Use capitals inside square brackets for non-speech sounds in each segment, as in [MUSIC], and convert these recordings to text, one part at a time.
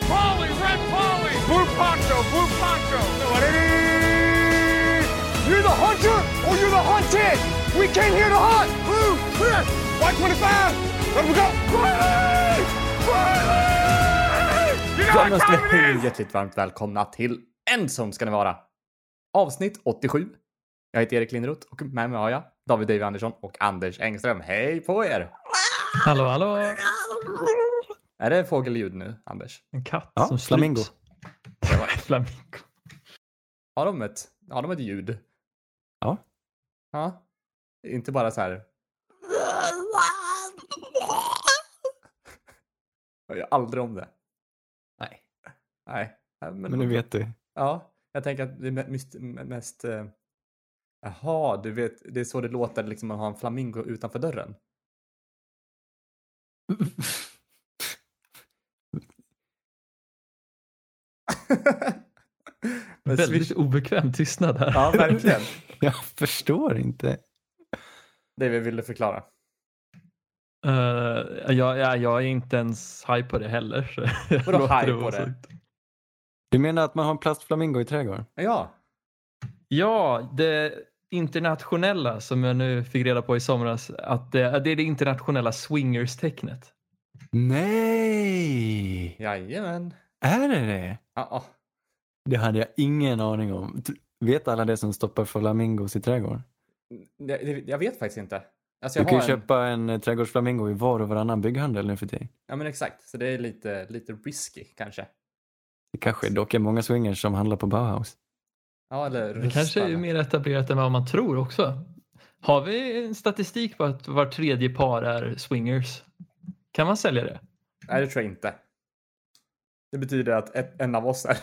Red Polly, Red Polly, Blue Poncho, Blue Poncho. You're the hunter or you're the hunted. We came here to hunt. Blue, clear. White 25. Let we go. Riley! Riley! You know Varmt what time it is? hjärtligt varmt välkomna till Ensam ska ni vara. Avsnitt 87. Jag heter Erik Lindroth och med mig har jag David David Andersson och Anders Engström. Hej på er! Hallå, hallå! Är det fågelljud nu, Anders? En katt Ja, som flamingo. sluts. flamingo. Har de ett, har de ett ljud? Ja. Ja. Inte bara så här. Jag gör aldrig om det. Nej. Nej. Men, Men nu vet du. Ja, jag tänker att det är mest... mest eh, Jaha, du vet, det är så det låter liksom man har en flamingo utanför dörren. [LAUGHS] [LAUGHS] Väldigt swish- obekväm tystnad här. Ja, verkligen. [LAUGHS] Jag förstår inte. Det vi ville förklara. Eh, jag, ja, jag är inte ens high på det heller. så [LAUGHS] jag Vadå high på det? sagt. Du menar att man har en plastflamingo i trädgården? Ja, Ja, det internationella som jag nu fick reda på i somras. Att det, det är det internationella swingers-tecknet. Nej! jajamän. Är det det? Ja. Det hade jag ingen aning om. Vet alla det som stoppar flamingos i trädgården? Det- det- Jag vet faktiskt inte. Alltså Du jag kan ju en... köpa en eh, trädgårdsflamingo i var och varannan bygghandel nu för tiden. Ja men exakt, så det är lite, lite risky kanske. Det kanske dock är många swingers som handlar på Bauhaus. Ja, eller Det kanske är mer etablerat än vad man tror också. Har vi en statistik på att var tredje par är swingers? Kan man sälja det? Nej, det tror jag inte. Det betyder att ett, en av oss är.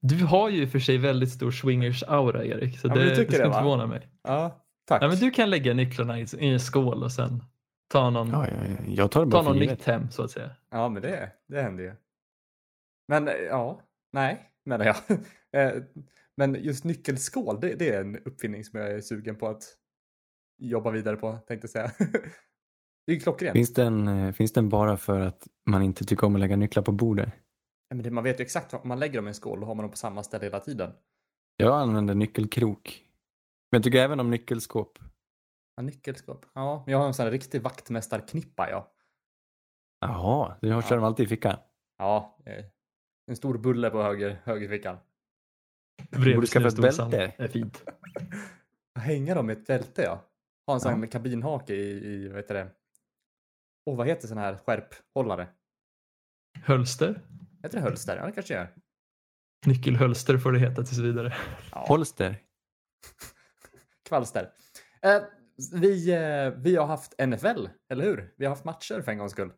Du har ju för sig väldigt stor swingers-aura Erik, så Ja, det, du det tycker ska det, inte förvåna mig. ja, tack. Ja, men du kan lägga nycklarna i, i en skål och sen ta någon, Ja, ja, ja. Jag tar det ta någon nytt hem så att säga. Ja, men det, det händer ju. Men ja, nej, menar jag. [LAUGHS] Eh, men just nyckelskål, det, det är en uppfinning som jag är sugen på att jobba vidare på, tänkte jag säga. [LAUGHS] det är ju klockrent. Finns den, eh, finns den bara för att man inte tycker om att lägga nycklar på bordet? Ja, Men det, man vet ju exakt, om man lägger dem i en skål, då har man dem på samma ställe hela tiden. Jag använder nyckelkrok. Men jag tycker även om nyckelskåp. Ja, nyckelskåp. Ja, men jag har en sån här riktig vaktmästarknippa, ja. Jaha, du har kör dem alltid i fickan. Ja, eh, en stor bulle på höger, högerfickan. Bredvid skaffa ett bälte. är fint. [LAUGHS] Hänga dem i ett bälte, ja. Ha en sån Ja. kabinhake i, i, vad heter det? Åh, vad heter sån här skärphållare? Hölster? Heter det hölster? Ja, det kanske gör. Nyckelhölster får det heta tills vidare. Ja. Holster. [LAUGHS] Kvalster. Eh, vi, eh, vi har haft NFL, eller hur? Vi har haft matcher för en gångs skull.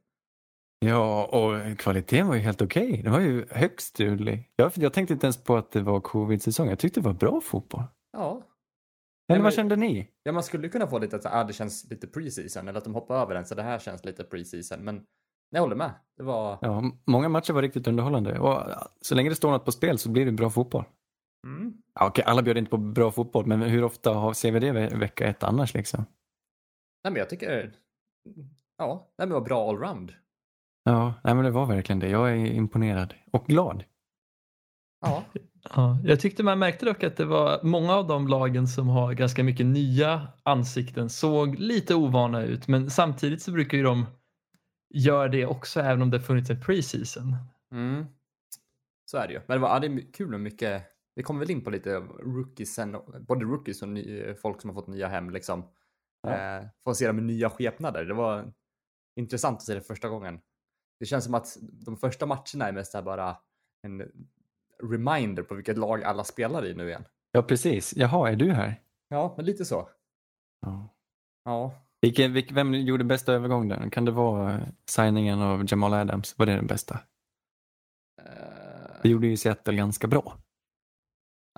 Ja, och kvaliteten var ju helt okej. Det var ju högst duglig. Jag, jag tänkte inte ens på att det var covid-säsong. Jag tyckte det var bra fotboll. Ja. Eller vad kände ni? ja, man skulle kunna få lite att ah, det känns lite preseason eller att de hoppar över den så det här känns lite preseason. Men jag håller med. Det var... Ja, många matcher var riktigt underhållande. Och så länge det står något på spel så blir det bra fotboll. Mm. Ja, okej, alla bjöd inte på bra fotboll, men hur ofta har, ser vi det ve- vecka ett annars liksom? Nej, men jag tycker... Ja, nej, men det var bra allround. Ja, nej, men det var verkligen det. Jag är imponerad. Och glad. Ja. Ja, jag tyckte man märkte dock att det var många av de lagen som har ganska mycket nya ansikten såg lite ovana ut men samtidigt så brukar ju de göra det också även om det funnits en preseason. Mm. Så är det ju. Men det, var, ja, det är kul med mycket. Vi kommer väl in på lite rookiesen, både rookies och ny, folk som har fått nya hem liksom. Ja. Eh, få se dem i nya skepnader. Det var intressant att se det första gången. Det känns som att de första matcherna är mest bara en reminder på vilket lag alla spelar i nu igen. Ja, precis. Jaha, är du här? Ja, men lite så. Ja. Ja. Vilken, vilk, vem gjorde bästa övergången? Kan det vara eh, signingen av Jamal Adams? Var det den bästa? Eh, Det gjorde ju Seattle ganska bra.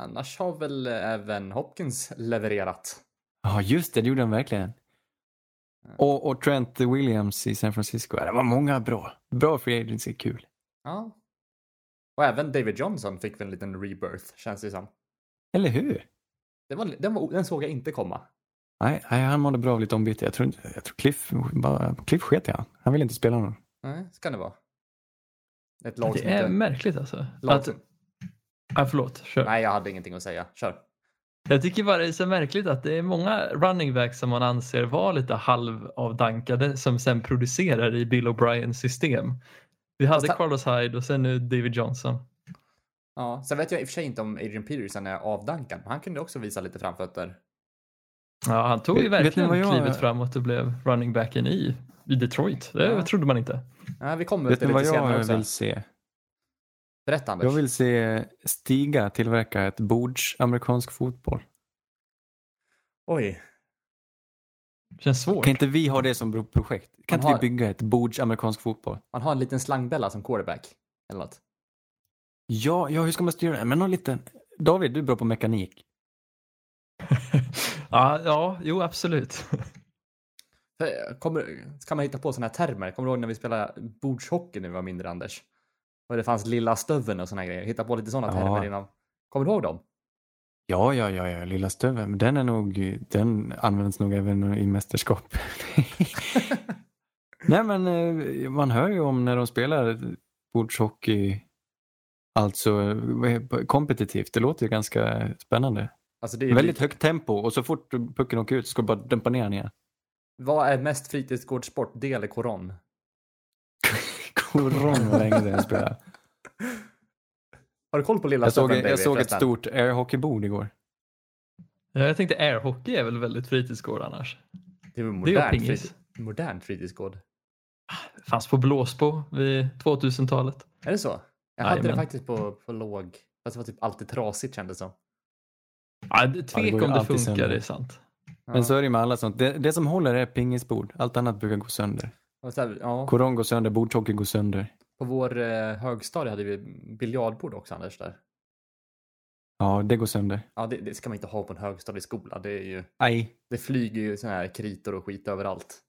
annars har väl även Hopkins levererat. Ja, just det. Det gjorde han verkligen. Och, och Trent Williams i San Francisco. Det var många bra. Bra free agency, kul. Ja. Och även David Johnson fick väl en liten rebirth, känns det som. Eller hur? Den, var, den, var, den såg jag inte komma. Nej, nej, han mådde bra av lite ombyte. Jag tror, inte- jag tror Cliff, bara, Cliff sket i han. Han ville inte spela någon. Nej, så kan det vara. Ett lag som Det är inte... märkligt alltså. Lag Att, som... ah, förlåt, kör. Nej, jag hade ingenting att säga. Kör. Jag tycker bara det är så märkligt att det är många running backs som man anser vara lite halvavdankade som sen producerar i Bill O'Briens system. Vi hade Fast Carlos Hyde och sen nu David Johnson. Ja, sen vet jag i och för sig inte om Adrian Peterson är avdankad, men han kunde också visa lite framfötter. Ja, han tog ju verkligen vad jag- klivet framåt och blev running backen i, i Detroit. Det Ja. trodde man inte. Ja, vi kommer Vet till ni lite vad jag också. vill se? Berätta Anders. Jag vill se Stiga tillverka ett bords amerikansk fotboll. Oj. Känns svårt. Kan inte vi ha det som projekt? Kan Man inte har- vi bygga ett bords amerikansk fotboll? Man har en liten slangbella som quarterback. Eller något. Ja, ja, hur ska man styra det? Men någon liten... David, du är bra på mekanik. [LAUGHS] ja, ja, jo absolut. För, Kommer, ska man hitta på sådana här termer? Kommer du ihåg när vi spelade bordshockey när vi var mindre Anders? Och det fanns lilla stöveln och här grejer. Hitta på lite sådana Ja. termer innan. Kommer du ihåg dem? Ja, ja, ja, ja, lilla stöveln. Men den är nog... Den används nog även i mästerskap. [LAUGHS] Nej, men eh, man hör ju om när de spelar bordshockey, alltså eh, kompetitivt. Det låter ju ganska spännande. Alltså det är ju Väldigt lite- högt tempo och så fort pucken åker ut så ska du bara dämpa ner den igen. Vad är mest fritidsgårdssport? Det eller koron? [LAUGHS] Koron vad länge sedan jag spelade. Har du koll på lilla Jag såg, stöveln, jag David, såg ett förresten? stort airhockeybord igår. Ja, jag tänkte airhockey är väl väldigt fritidsgård annars. Det är väl Det är ju modern, pingis. fritid, modern fritidsgård. Fanns på Blåsbo vid 2000-talet. Är det så? Jag hade det Jajamän. faktiskt på, på låg. Fast det var typ alltid trasigt kändes som. Ja, det- tvek går ju om det funkar, sönder. det är sant. Ja. Men så är det med alla sånt. Det, det som håller är pingisbord. Allt annat brukar gå sönder. Här, ja, Koron går sönder, bordshockey går sönder. På vår eh, högstadie hade vi biljardbord också Anders där. Ja, det går sönder. Ja, det, det ska man inte ha på en högstadieskola. Det är ju, Aj. det flyger ju såna här kritor och skit överallt.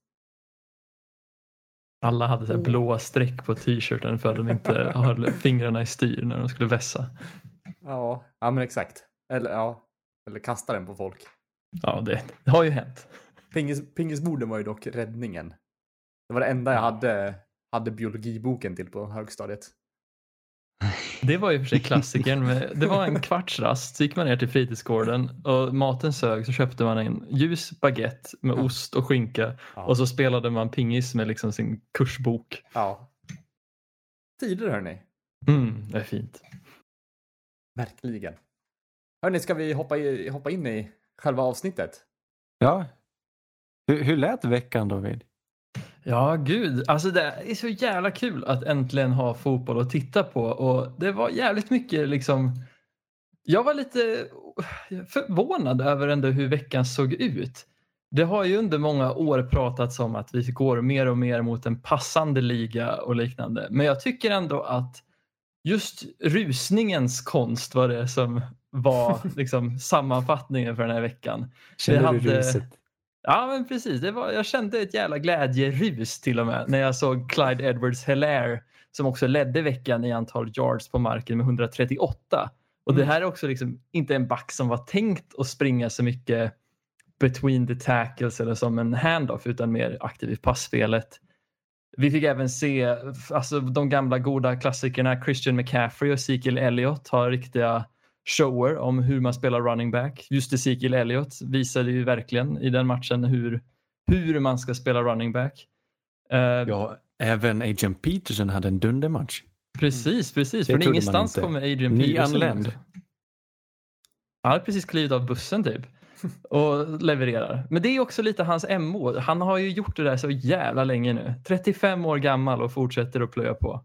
Alla hade så här blåa streck på t-shirten för att de inte [LAUGHS] höll fingrarna i styr när de skulle vässa. Ja, ja men exakt. Eller ja, eller kasta den på folk. Ja, det, det har ju hänt. Pingis, pingisborden var ju dock räddningen. Det var det enda jag hade, hade biologiboken till på högstadiet. [LAUGHS] Det var ju för sig klassikern. Det var en kvartsrast, så gick man ner till fritidsgården och maten sög så köpte man en ljus baguette med ost och skinka Ja. och så spelade man pingis med liksom sin kursbok. Ja. Tider hörni. Mm, det är fint. Verkligen. Hörni, ska vi hoppa, i, hoppa in i själva avsnittet? Ja. Hur, hur lät veckan David? Ja, gud. Alltså det är så jävla kul att äntligen ha fotboll att titta på och det var jävligt mycket liksom. Jag var lite förvånad över ändå hur veckan såg ut. Det har ju under många år pratats om att vi går mer och mer mot en passande liga och liknande. Men jag tycker ändå att just rusningens konst var det som var [LAUGHS] liksom sammanfattningen för den här veckan. Kände hade- du ruset? Ja men precis, det var, jag kände ett jävla glädjerus till och med när jag såg Clyde Edwards Hilaire som också ledde veckan i antal yards på marken med 138. Och det Mm. här är också liksom inte en back som var tänkt att springa så mycket between the tackles eller som en handoff utan mer aktiv i passspelet. Vi fick även se alltså, de gamla goda klassikerna Christian McCaffrey och Ezekiel Elliott har riktiga shower om hur man spelar running back. Just Ezekiel Elliott visade ju verkligen i den matchen hur, hur man ska spela running back. Eh, Ja, även Agent Peterson hade en dundermatch. Precis, precis. Det Från ingenstans kommer Adrian Peterson. Nyanländ. Han hade precis klivit av bussen typ och levererar. Men det är också lite hans MO. Han har ju gjort det där så jävla länge nu. 35 år gammal och fortsätter att plöja på.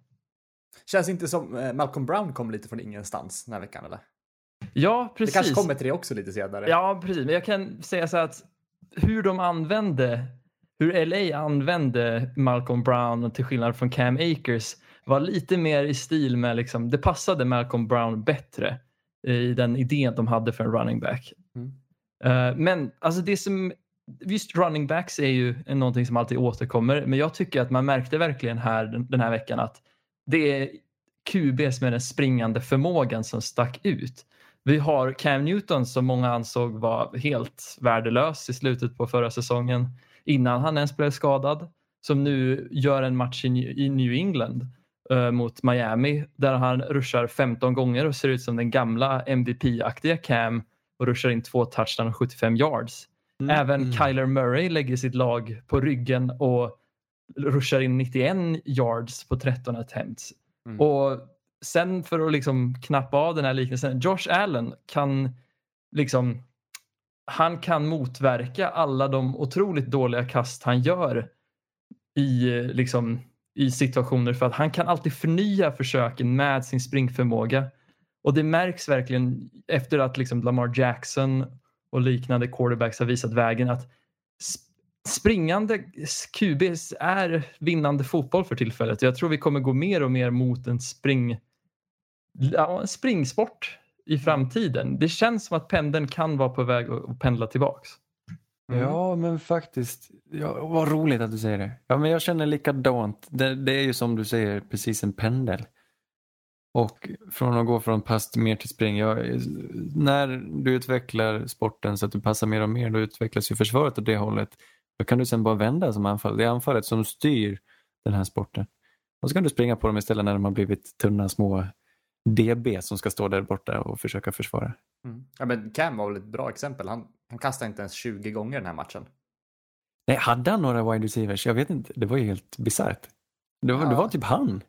Känns inte som eh, Malcolm Brown kom lite från ingenstans den här veckan eller? Ja, Det precis. kanske kommer till det också lite senare. Ja, precis. Men jag kan säga så här att hur de använde, hur LA använde Malcolm Brown till skillnad från Cam Akers var lite mer i stil med, liksom, det passade Malcolm Brown bättre i den idén de hade för en running back. Mm. Eh, men alltså det som, just running backs är ju någonting som alltid återkommer, men jag tycker att man märkte verkligen här den, här veckan att det är QBs med den springande förmågan som stack ut. Vi har Cam Newton som många ansåg var helt värdelös i slutet på förra säsongen innan han ens blev skadad. Som nu gör en match i New- England eh, mot Miami där han ruschar 15 gånger och ser ut som den gamla MVP-aktiga Cam och ruschar in två touchdown och 75 yards. Även Mm. Kyler Murray lägger sitt lag på ryggen och ruschar in 91 yards på 13 attempts. Mm. Och sen för att liksom knappa av den här liknelsen, Josh Allen kan liksom han kan motverka alla de otroligt dåliga kast han gör i, liksom, i situationer för att han kan alltid förnya försöken med sin springförmåga. Och det märks verkligen efter att liksom Lamar Jackson och liknande quarterbacks har visat vägen att sp- springande QBs är vinnande fotboll för tillfället. Jag tror vi kommer gå mer och mer mot en spring ja, springsport i framtiden. Det känns som att pendeln kan vara på väg att pendla tillbaks. Mm. Ja, men faktiskt. Ja, vad roligt att du säger det. Ja, men jag känner likadant. Det, det är ju som du säger, precis en pendel. Och från att gå från pass mer till spring. Jag, när du utvecklar sporten så att du passar mer och mer, då utvecklas ju försvaret åt det hållet. Då kan du sen bara vända som anfall. Det är anfallet som styr den här sporten. Och så kan du springa på dem istället när de har blivit tunna små DB som ska stå där borta och försöka försvara. Mm. Ja, men Cam var väl ett bra exempel. Han, han kastade inte ens 20 gånger den här matchen. Nej, hade han några wide receivers? Jag vet inte. Det var ju helt bisarrt. Det var, det Ja. var typ han.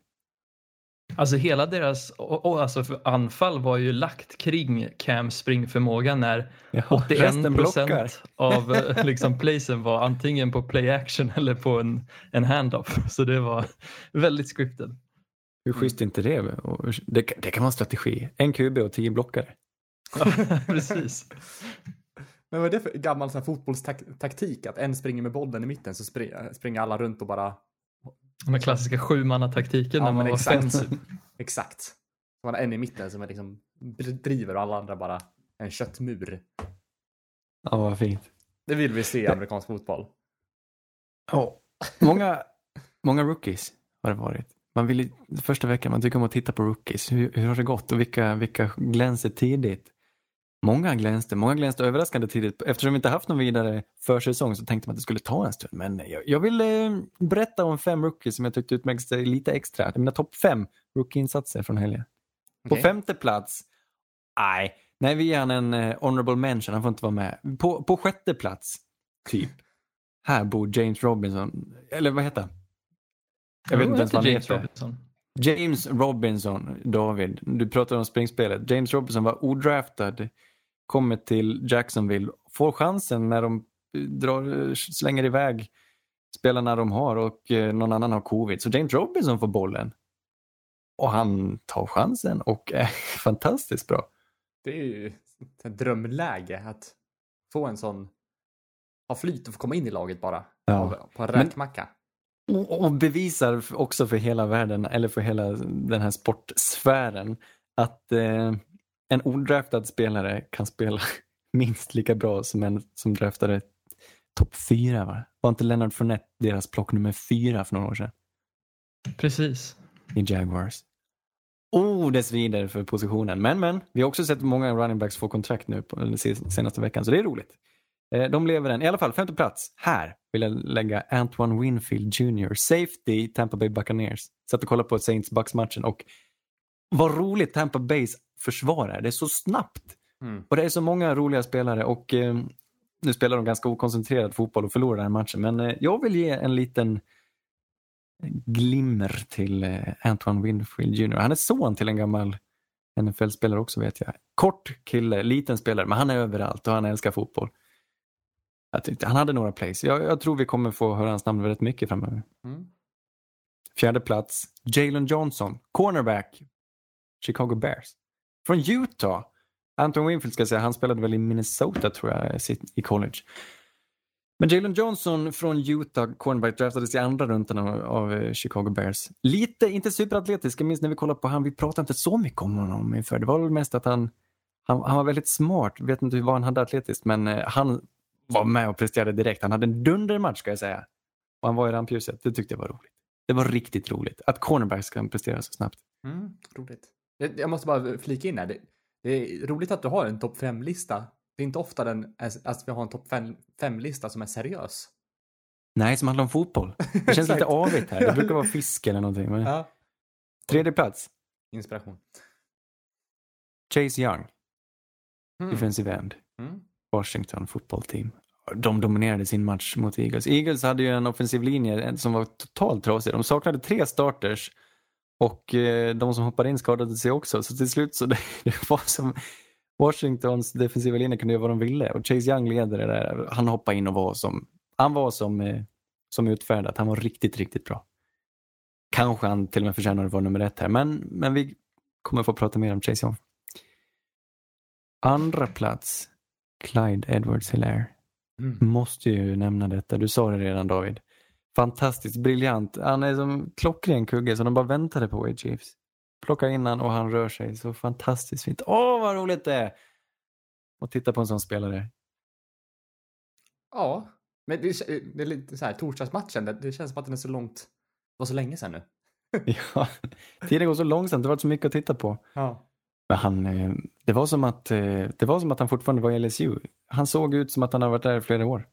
Alltså hela deras och, och alltså för anfall var ju lagt kring Cams springförmåga när Ja, 81 resten blockar. procent av eh, liksom, playsen var antingen på play action eller på en, en handoff. Så det var väldigt scripted. Hur schysst är inte det? Det? Det kan vara en strategi. En QB och tio blockare. [LAUGHS] Precis. Men vad är det för gammal sån fotbollstaktik? Att en springer med bollen i mitten så spring, springer alla runt och bara... Den klassiska sjumannataktiken Ja, när man var exakt. offensiv. [LAUGHS] Exakt. Så man har en i mitten som är liksom driver och alla andra bara en köttmur. Ja, vad fint. Det vill vi se i amerikansk fotboll. Ja. Många, många rookies har det varit. Man vill, första veckan man tycker om att titta på rookies. Hur, hur har det gått och vilka, vilka glänser tidigt? Många glänste, många glänste överraskande tidigt. Eftersom vi inte haft någon vidare försäsong så tänkte man att det skulle ta en stund. Men jag, jag vill eh, berätta om fem rookies som jag tyckte utmärkte sig lite extra. Det är mina topp fem rookie-insatser från helgen. På Okej. femte plats, nej, nej vi ger han en eh, honorable mention, han får inte vara med. På, på sjätte plats, typ, här bor James Robinson, eller vad heter han? Jag vet inte ens vad han James heter. Robinson. James Robinson, David, du pratar om springspelet. James Robinson var odraftad, kommer till Jacksonville, får chansen när de eh, drar, slänger iväg spelarna de har och eh, någon annan har covid. Så James Robinson får bollen. Och han tar chansen och är [LAUGHS] fantastiskt bra. Det är ju ett drömläge att få en sån... Ha flyt och få komma in i laget bara. Ja. På en Men- räkmacka. Och och bevisar också för hela världen, eller för hela den här sportsfären, att eh, en odraftad spelare kan spela [LAUGHS] minst lika bra som en som draftade topp fyra. Va? Var inte Leonard Fournette deras plock nummer fyra för några år sedan Precis. i Jaguars? Oh, det svider för positionen. Men, men, vi har också sett många running backs få kontrakt nu på den se- senaste veckan, så det är roligt. Eh, De lever än. I alla fall, femte plats. Här vill jag lägga Antoine Winfield Jr. Safety Tampa Bay Buccaneers. Satt och kollade på Saints Bucks-matchen och vad roligt Tampa Bays försvar är. Det är så snabbt. Mm. Och det är så många roliga spelare och eh, nu spelar de ganska okoncentrerad fotboll och förlorar den här matchen. Men eh, jag vill ge en liten glimmer till eh, Antoine Winfield Jr. Han är son till en gammal NFL-spelare också vet jag. Kort kille, liten spelare, men han är överallt och han älskar fotboll. Jag tyckte, han hade några plays. Jag, jag tror vi kommer få höra hans namn väldigt mycket framöver. Mm. Fjärde plats, Jalen Johnson, cornerback, Chicago Bears. Från Utah. Anton Winfield ska jag säga, han spelade väl i Minnesota tror jag i college. Men Jalen Johnson från Utah, cornerback, draftades i andra rundan av, eh, Chicago Bears. Lite, inte superatletisk, jag minns när vi kollade på han, vi pratade inte så mycket om honom inför. Det var väl mest att han, han, han var väldigt smart, vet inte vad han hade atletiskt, men eh, han var med och presterade direkt. Han hade en dundermatch ska jag säga. Och han var i rampljuset, det tyckte jag var roligt. Det var riktigt roligt att cornerbacks kan prestera så snabbt. Mm, roligt. Jag måste bara flika in här. Det, det är roligt att du har en topp 5-lista. Det är inte ofta den, att vi har en topp 5-lista som är seriös. Nej, som handlar om fotboll. Det känns [LAUGHS] lite avigt här. Det brukar vara [LAUGHS] fisk eller någonting. Men... Ja. Tredje plats, Inspiration. Chase Young, Mm. defensive end. Mm. Washington football team. De dominerade sin match mot Eagles. Eagles hade ju en offensiv linje eh, som var totalt trasig. De saknade tre starters och eh, de som hoppade in skadade sig också. Så till slut så [LAUGHS] det, det var som Washingtons defensiva linje kunde göra vad de ville och Chase Young leder det där. Han hoppade in och var som, han var som, eh, som utfärdat. Han var riktigt, riktigt bra. Kanske han till och med förtjänar att vara nummer ett här, men, men vi kommer få prata mer om Chase Young. Andra plats, Clyde Edwards Hilaire. Mm. Måste ju nämna detta. Du sa det redan David. Fantastiskt briljant. Han är som klockren kugge så de bara väntade på Wade Chiefs. Plocka in han och han rör sig så fantastiskt fint. Åh vad roligt det är! Och titta på en sån spelare. Ja, men det är, det är lite så här, torsdagsmatchen, det, känns som att den är så långt, det var så länge sedan nu. [LAUGHS] Ja, tiden går så långsamt, det var så mycket att titta på. Ja. Men han, eh, det, var som att, eh, det var som att han fortfarande var i LSU. Han såg ut som att han har varit där i flera år.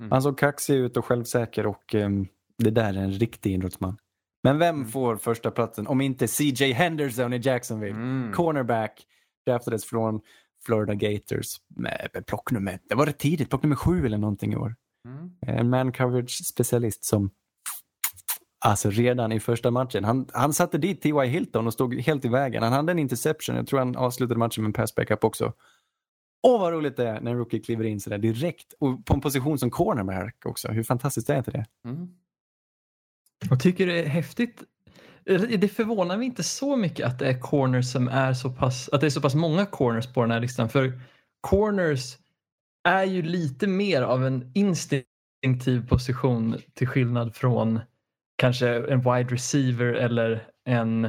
Mm. Han såg kaxig ut och självsäker och um, det där är en riktig idrottsman. Men vem Mm. får första platsen om inte CJ Henderson i Jacksonville? Mm. Cornerback, draftades från Florida Gators med med plock nummer, det var rätt tidigt, plock nummer sju eller någonting i år. Mm. En man coverage specialist som Alltså redan i första matchen. Han, han satte dit T.Y. Hilton och stod helt i vägen. Han hade en interception. Jag tror han avslutade matchen med en pass backup också. Åh vad roligt det är när en rookie kliver in sådär direkt. Och på en position som cornerback också. Hur fantastiskt är inte det? Mm. Jag tycker det är häftigt. Det förvånar mig inte så mycket att det är corners som är så pass, att det är så pass många corners på den här listan. För corners är ju lite mer av en instinktiv position till skillnad från kanske en wide receiver eller en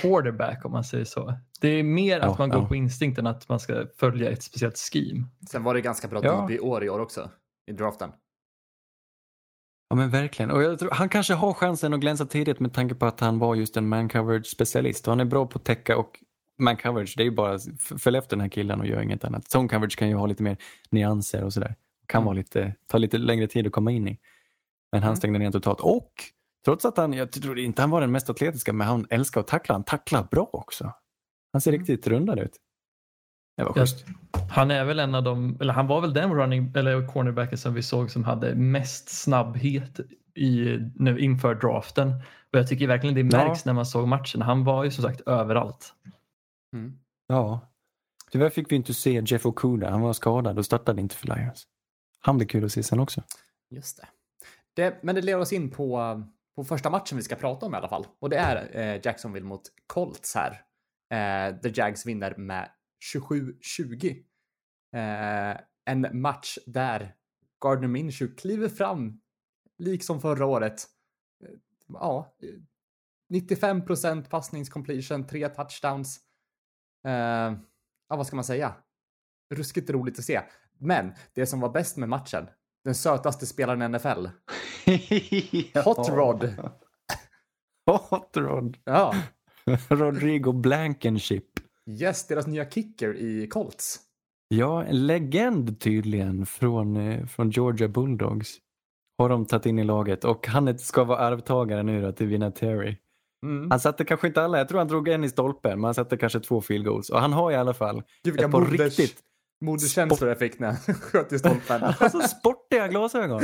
quarterback om man säger så. Det är mer att man går ja. på instinkt än att man ska följa ett speciellt scheme. Sen var det ganska bra Ja. DB i år i år också, i draften. Ja men verkligen. Och jag tror, han kanske har chansen att glänsa tidigt med tanke på att han var just en man coverage specialist. Och han är bra på att täcka och man coverage, det är ju bara f- följ efter den här killen och gör inget annat. Zone coverage kan ju ha lite mer nyanser och sådär. Kan Mm. vara lite, ta lite längre tid att komma in i. Men han Mm. stängde ner totalt. Och trots att han, jag tror inte han var den mest atletiska, men han älskar att tackla. Han tacklar bra också. Han ser Mm. riktigt rundad ut. Det var Ja. schysst. Han är väl en av de, eller han var väl den running eller cornerbacken som vi såg som hade mest snabbhet i, nu inför draften. Och jag tycker verkligen det Ja. märks när man såg matchen. Han var ju som sagt överallt. Mm. Ja. Tyvärr fick vi inte se Jeff Okuda. Han var skadad och startade inte för Lions. Han blir kul att se sen också. Just det. det. Men det leder oss in på, på första matchen vi ska prata om i alla fall. Och det är eh, Jacksonville mot Colts här. Eh, The Jags vinner med 27-20. Eh, en match där Gardner Minshew kliver fram, liksom förra året. Eh, ja, 95% passningscompletion, tre touchdowns. Eh, ja, vad ska man säga? Ruskigt roligt att se. Men det som var bäst med matchen, den sötaste spelaren i NFL. [LAUGHS] Hot Rod. [LAUGHS] Hot Rod. Ja, [LAUGHS] Rodrigo Blankenship. yes, deras nya kicker i Colts. Ja, en legend tydligen från, eh, från Georgia Bulldogs. Har de tagit in i laget och han ska vara arvtagare nu då till Vinatieri. Mm. Han satte kanske inte alla, jag tror han drog en i stolpen, men han satte kanske två field goals. Och han har i alla fall Gud, ett par moders, riktigt moderskänslor jag fick när han sköt i stolpen. alltså, sportiga glasögon.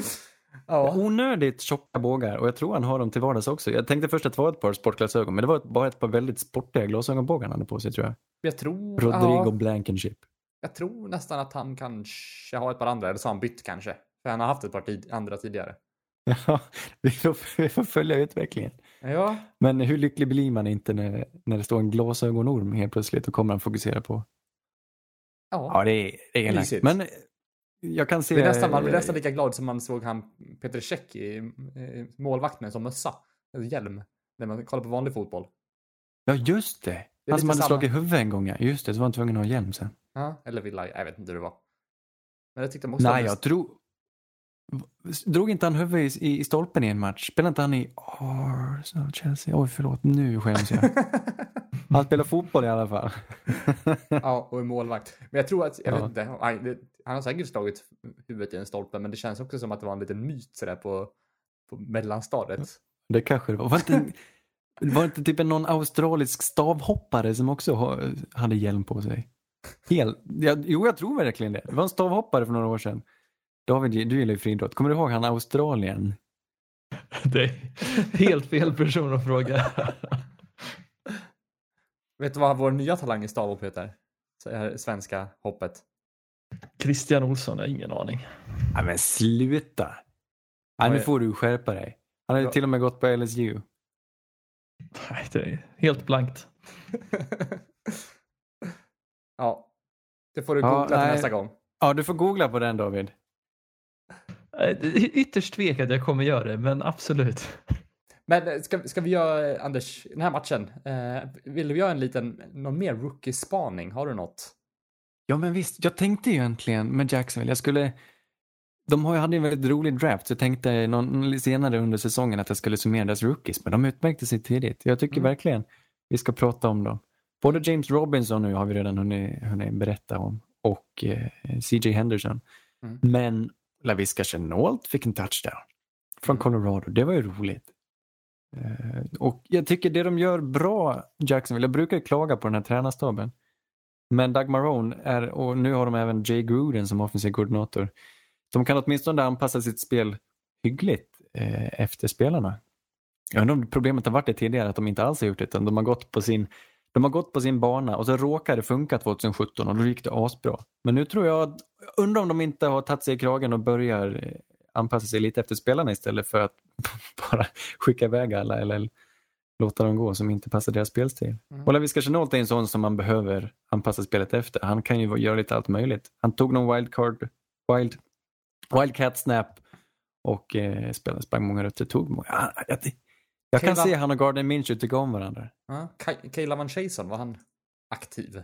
[LAUGHS] ja. Onödigt tjocka bågar och jag tror han har dem till vardags också. Jag tänkte först att det var ett par sportglasögon, men det var bara ett par väldigt sportiga glasögonbågar han hade på sig tror jag. Jag tror, Rodrigo ja, Blankenship. jag tror nästan att han kanske har ett par andra, eller så har han bytt kanske. För han har haft ett par tid, andra tidigare. [LAUGHS] Ja, vi får, vi får följa utvecklingen. Ja, Men hur lycklig blir man inte när, när det står en glasögonorm helt plötsligt och kommer han fokusera på? ja. Ja, det är, det är elakt. Men jag kan se... Det är nästan, man blir nästan lika glad som man såg han Peter Cech i, målvakten som mössa. Eller hjälm. När man kollar på vanlig fotboll. Ja, just det. är Han som hade samma. slagit huvudet en gång, ja. Just det, så var han tvungen att ha hjälm sen. Ja, eller Villa, jag vet inte hur det var. Men jag tyckte också Nej, jag tror... Drog inte han huvudet i, i stolpen i en match? Spelade inte han i Arsenal, Chelsea? Oj, förlåt. Nu skäms jag. [LAUGHS] Han spelar fotboll i alla fall. ja, och en målvakt. Men jag tror att, jag Ja. vet inte, det, han har säkert slagit huvudet i en stolpe, men det känns också som att det var en liten myt sådär på, på mellanstadiet. Det kanske det var. var inte, [LAUGHS] Var det inte typ en någon australisk stavhoppare som också ha- hade hjälm på sig? Helt, ja, jo, jag tror verkligen det. Det var en stavhoppare för några år sedan. David, du gillar ju friidrott. Kommer du ihåg han Australien? [LAUGHS] Det är helt fel person att fråga. Vet du vad vår nya talang i stavhopp heter? Svenska hoppet. Christian Olsson, jag har ingen aning. Ja, men sluta! Ja, nu får du skärpa dig. Han hade Ja. till och med gått på LSU. Nej, det är helt blankt. [LAUGHS] ja, det får du Ja, googla till nej. nästa gång. Ja, du får googla på den David. Det är Ytterst tvek att jag kommer göra det, men absolut. Men eh, ska, ska vi göra, eh, Anders, den här matchen, eh, vill vi göra en liten, någon mer rookie-spaning? Har du något? Ja, men visst. Jag tänkte ju egentligen med Jacksonville, jag skulle... De hade en väldigt rolig draft, så jag tänkte någon, senare under säsongen att jag skulle summera deras rookies, men de utmärkte sig tidigt. Jag tycker Mm. verkligen vi ska prata om dem. Både James Robinson nu har vi redan hunnit, hunnit berätta om och eh, CJ Henderson. Mm. Men LaVisca Chenault fick en touchdown från Mm. Colorado. Det var ju roligt. Eh, och jag tycker det de gör bra, Jacksonville, jag brukar ju klaga på den här tränarstaben. Men Doug Marone är, och nu har de även Jay Gruden som offensiv koordinator. De kan åtminstone anpassa sitt spel hyggligt eh, efter spelarna. Jag undrar om problemet har varit det tidigare att de inte alls har gjort det utan de har gått på sin de har gått på sin bana och så råkade det funka 2017 och då gick det asbra. Men nu tror jag, undrar om de inte har tagit sig i kragen och börjar eh, anpassa sig lite efter spelarna istället för att [LAUGHS] bara skicka iväg alla eller låta dem gå som inte passar deras spelstil. Mm. Och Laviska Chenault är en sån som man behöver anpassa spelet efter. Han kan ju göra lite allt möjligt. Han tog någon wildcard, wild, wildcat snap och eh, spelade, sprang många rutter. Tog många. Ja, jag, jag kan Kayla- se han och Gardner Minshew tycka om varandra. Ja, Ka- Caleb Van Chason, var han aktiv?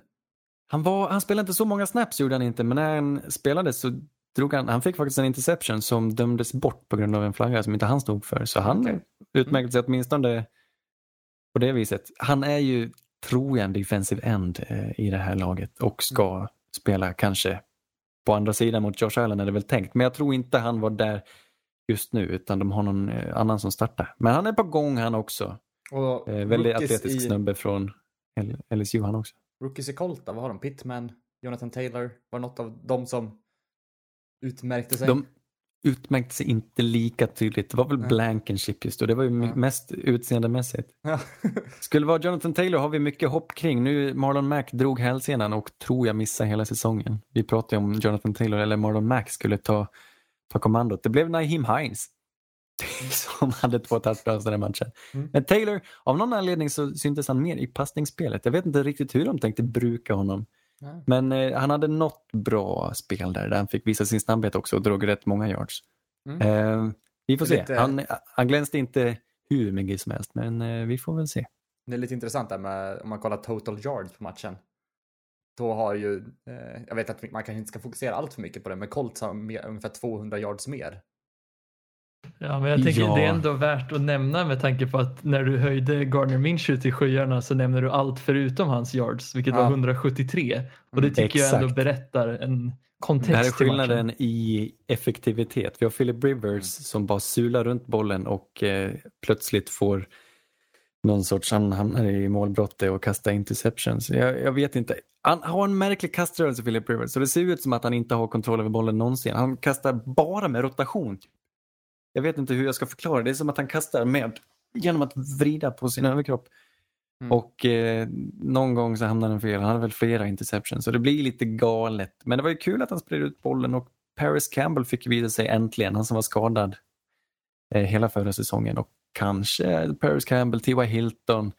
Han, var, han spelade inte så många snaps gjorde han inte, men när han spelade så drog han, han fick faktiskt en interception som dömdes bort på grund av en flagga som inte han stod för. Så han Okej. utmärkte sig åtminstone på det viset. Han är ju, tror jag, en defensive end eh, i det här laget och ska spela kanske på andra sidan mot Josh Allen är det väl tänkt. Men jag tror inte han var där just nu utan de har någon eh, annan som startar. Men han är på gång han också. Och Eh, väldigt atletisk i, snubbe från LSU han också. Rookies i Colta, vad har de? Pittman, Jonathan Taylor, var något av dem som utmärkte sig? De utmärkte sig inte lika tydligt. Det var väl Nej. Blankenship just då. Det var ju Ja. mest utseendemässigt. Ja. [LAUGHS] Skulle vara Jonathan Taylor har vi mycket hopp kring. Nu Marlon Mack drog hälsenan och tror jag missar hela säsongen. Vi pratade om Jonathan Taylor eller Marlon Mack skulle ta, ta kommandot. Det blev Naheem Hines [LAUGHS] som hade två touchdowns den här matchen. Mm. Men Taylor, av någon anledning så syntes han mer i passningsspelet. Jag vet inte riktigt hur de tänkte bruka honom. Men eh, han hade något bra spel där, där han fick visa sin snabbhet också och drog rätt många yards. Mm. Eh, vi får se. Lite- Han, han glänste inte hur mycket som helst, men eh, vi får väl se. Det är lite intressant där med om man kollar total yards på matchen. Då har ju, eh, jag vet att man kanske inte ska fokusera allt för mycket på det, men Colts har mer, ungefär 200 yards mer. Ja, men jag tänker Ja. det är ändå värt att nämna med tanke på att när du höjde Gardner Minshew till skyarna så nämner du allt förutom hans yards, vilket Ja. var 173. Och det Mm, tycker jag ändå exakt. berättar en kontext Det här är skillnaden i effektivitet. Vi har Philip Rivers Mm. som bara sular runt bollen och eh, plötsligt får någon sorts, han hamnar i målbrottet och kastar interceptions. Jag, jag vet inte. Han har en märklig kaströrelse Philip Rivers så det ser ut som att han inte har kontroll över bollen någonsin. Han kastar bara med rotation. Jag vet inte hur jag ska förklara det. är som att han kastar med genom att vrida på sin överkropp. Mm. Och eh, någon gång så hamnar den fel. Han hade väl flera interceptions så det blir lite galet. Men det var ju kul att han spred ut bollen och Paris Campbell fick visa sig äntligen. Han som var skadad eh, hela förra säsongen och kanske Paris Campbell, T.Y. Hilton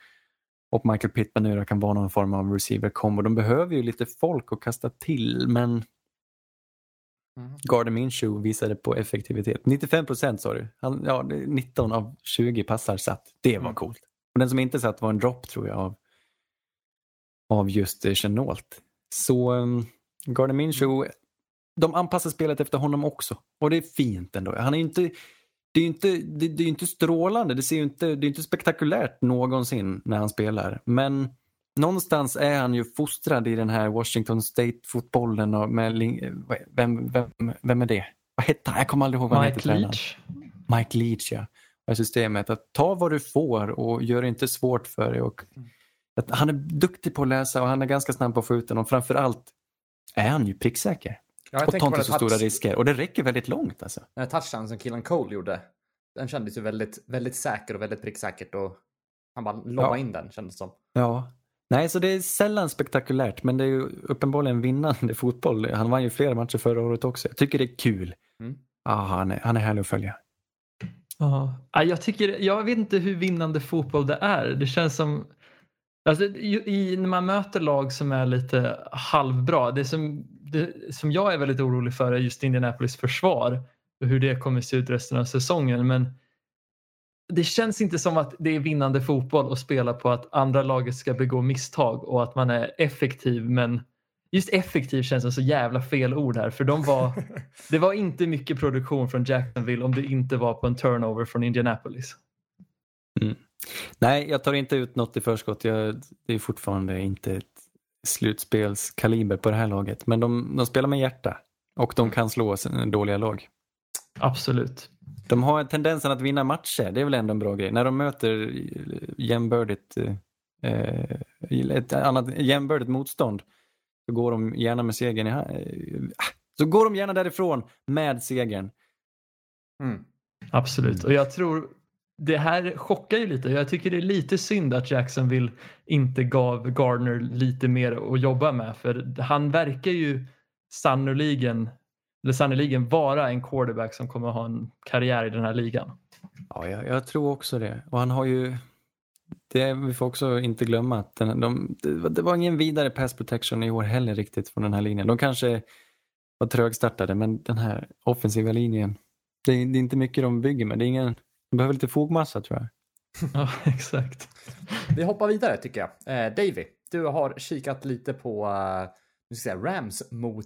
och Michael Pittman nu kan vara någon form av receiver combo. De behöver ju lite folk att kasta till men Mm. Gardner Minshew visade på effektivitet. 95 procent sa du. Han, ja, det är 19 av 20 passar satt. Det var Mm. coolt. Och den som inte satt var en drop tror jag av, av just eh, Chenault. Så um, Gardner Minshew, de anpassar spelet efter honom också. Och det är fint ändå. Han är inte, det är ju inte, det, det är inte strålande, det, ser inte, det är inte spektakulärt någonsin när han spelar. Men någonstans är han ju fostrad i den här Washington State-fotbollen. och Med, vem, vem, vem är det? Vad hette han? Jag kommer aldrig ihåg vad han heter. Mike. Leach. Mike Leach, ja. det systemet. Att ta vad du får och gör det inte svårt för dig. Och att han är duktig på att läsa och han är ganska snabb på att få ut den och framförallt är han ju pricksäker. Ja, jag och tänker tar på inte så stora touch- risker. Och det räcker väldigt långt alltså. Den här touchdown som killen Cole gjorde. Den kändes ju väldigt, väldigt säker och väldigt pricksäkert och han bara lobbade Ja. in den kändes som. Ja. Nej, så det är sällan spektakulärt, men det är ju uppenbarligen vinnande [LAUGHS] fotboll. Han vann ju flera matcher förra året också. Jag tycker det är kul. Mm. Ja, han, är, han är härlig att följa. Ja, Ja, jag, tycker, jag vet inte hur vinnande fotboll det är. Det känns som... Alltså, i, när man möter lag som är lite halvbra. Det som, det som jag är väldigt orolig för är just Indianapolis försvar och hur det kommer se ut resten av säsongen. Men det känns inte som att det är vinnande fotboll att spela på att andra laget ska begå misstag och att man är effektiv. Men just effektiv känns som så jävla fel ord här. För de var, [LAUGHS] det var inte mycket produktion från Jacksonville om det inte var på en turnover från Indianapolis. Nej, jag tar inte ut något i förskott. Jag, det är fortfarande inte ett slutspelskaliber på det här laget. Men de, de spelar med hjärta och de kan slå dåliga lag. Absolut. De har tendensen att vinna matcher. Det är väl ändå en bra grej. När de möter jämbördigt, eh, ett annat jämbördigt motstånd så går de gärna med segern i eh, så går de gärna därifrån med segern. Mm. Absolut. Och jag tror det här chockar ju lite. Jag tycker det är lite synd att Jacksonville inte gav Gardner lite mer att jobba med. För han verkar ju sannoliken, eller sannoliken vara en quarterback som kommer ha en karriär i den här ligan. Ja, jag, jag tror också det. Och han har ju det, vi får också inte glömma att den, de, det, var- det var ingen vidare pass protection i år heller riktigt från den här linjen. De kanske var trögstartade men den här offensiva linjen, det, är- det är inte mycket de bygger med. Det är ingen, de behöver lite fogmassa tror jag. [LAUGHS] Ja, exakt. Vi hoppar vidare tycker jag. Eh, Davy, du har kikat lite på eh, nu ska jag säga, Rams mot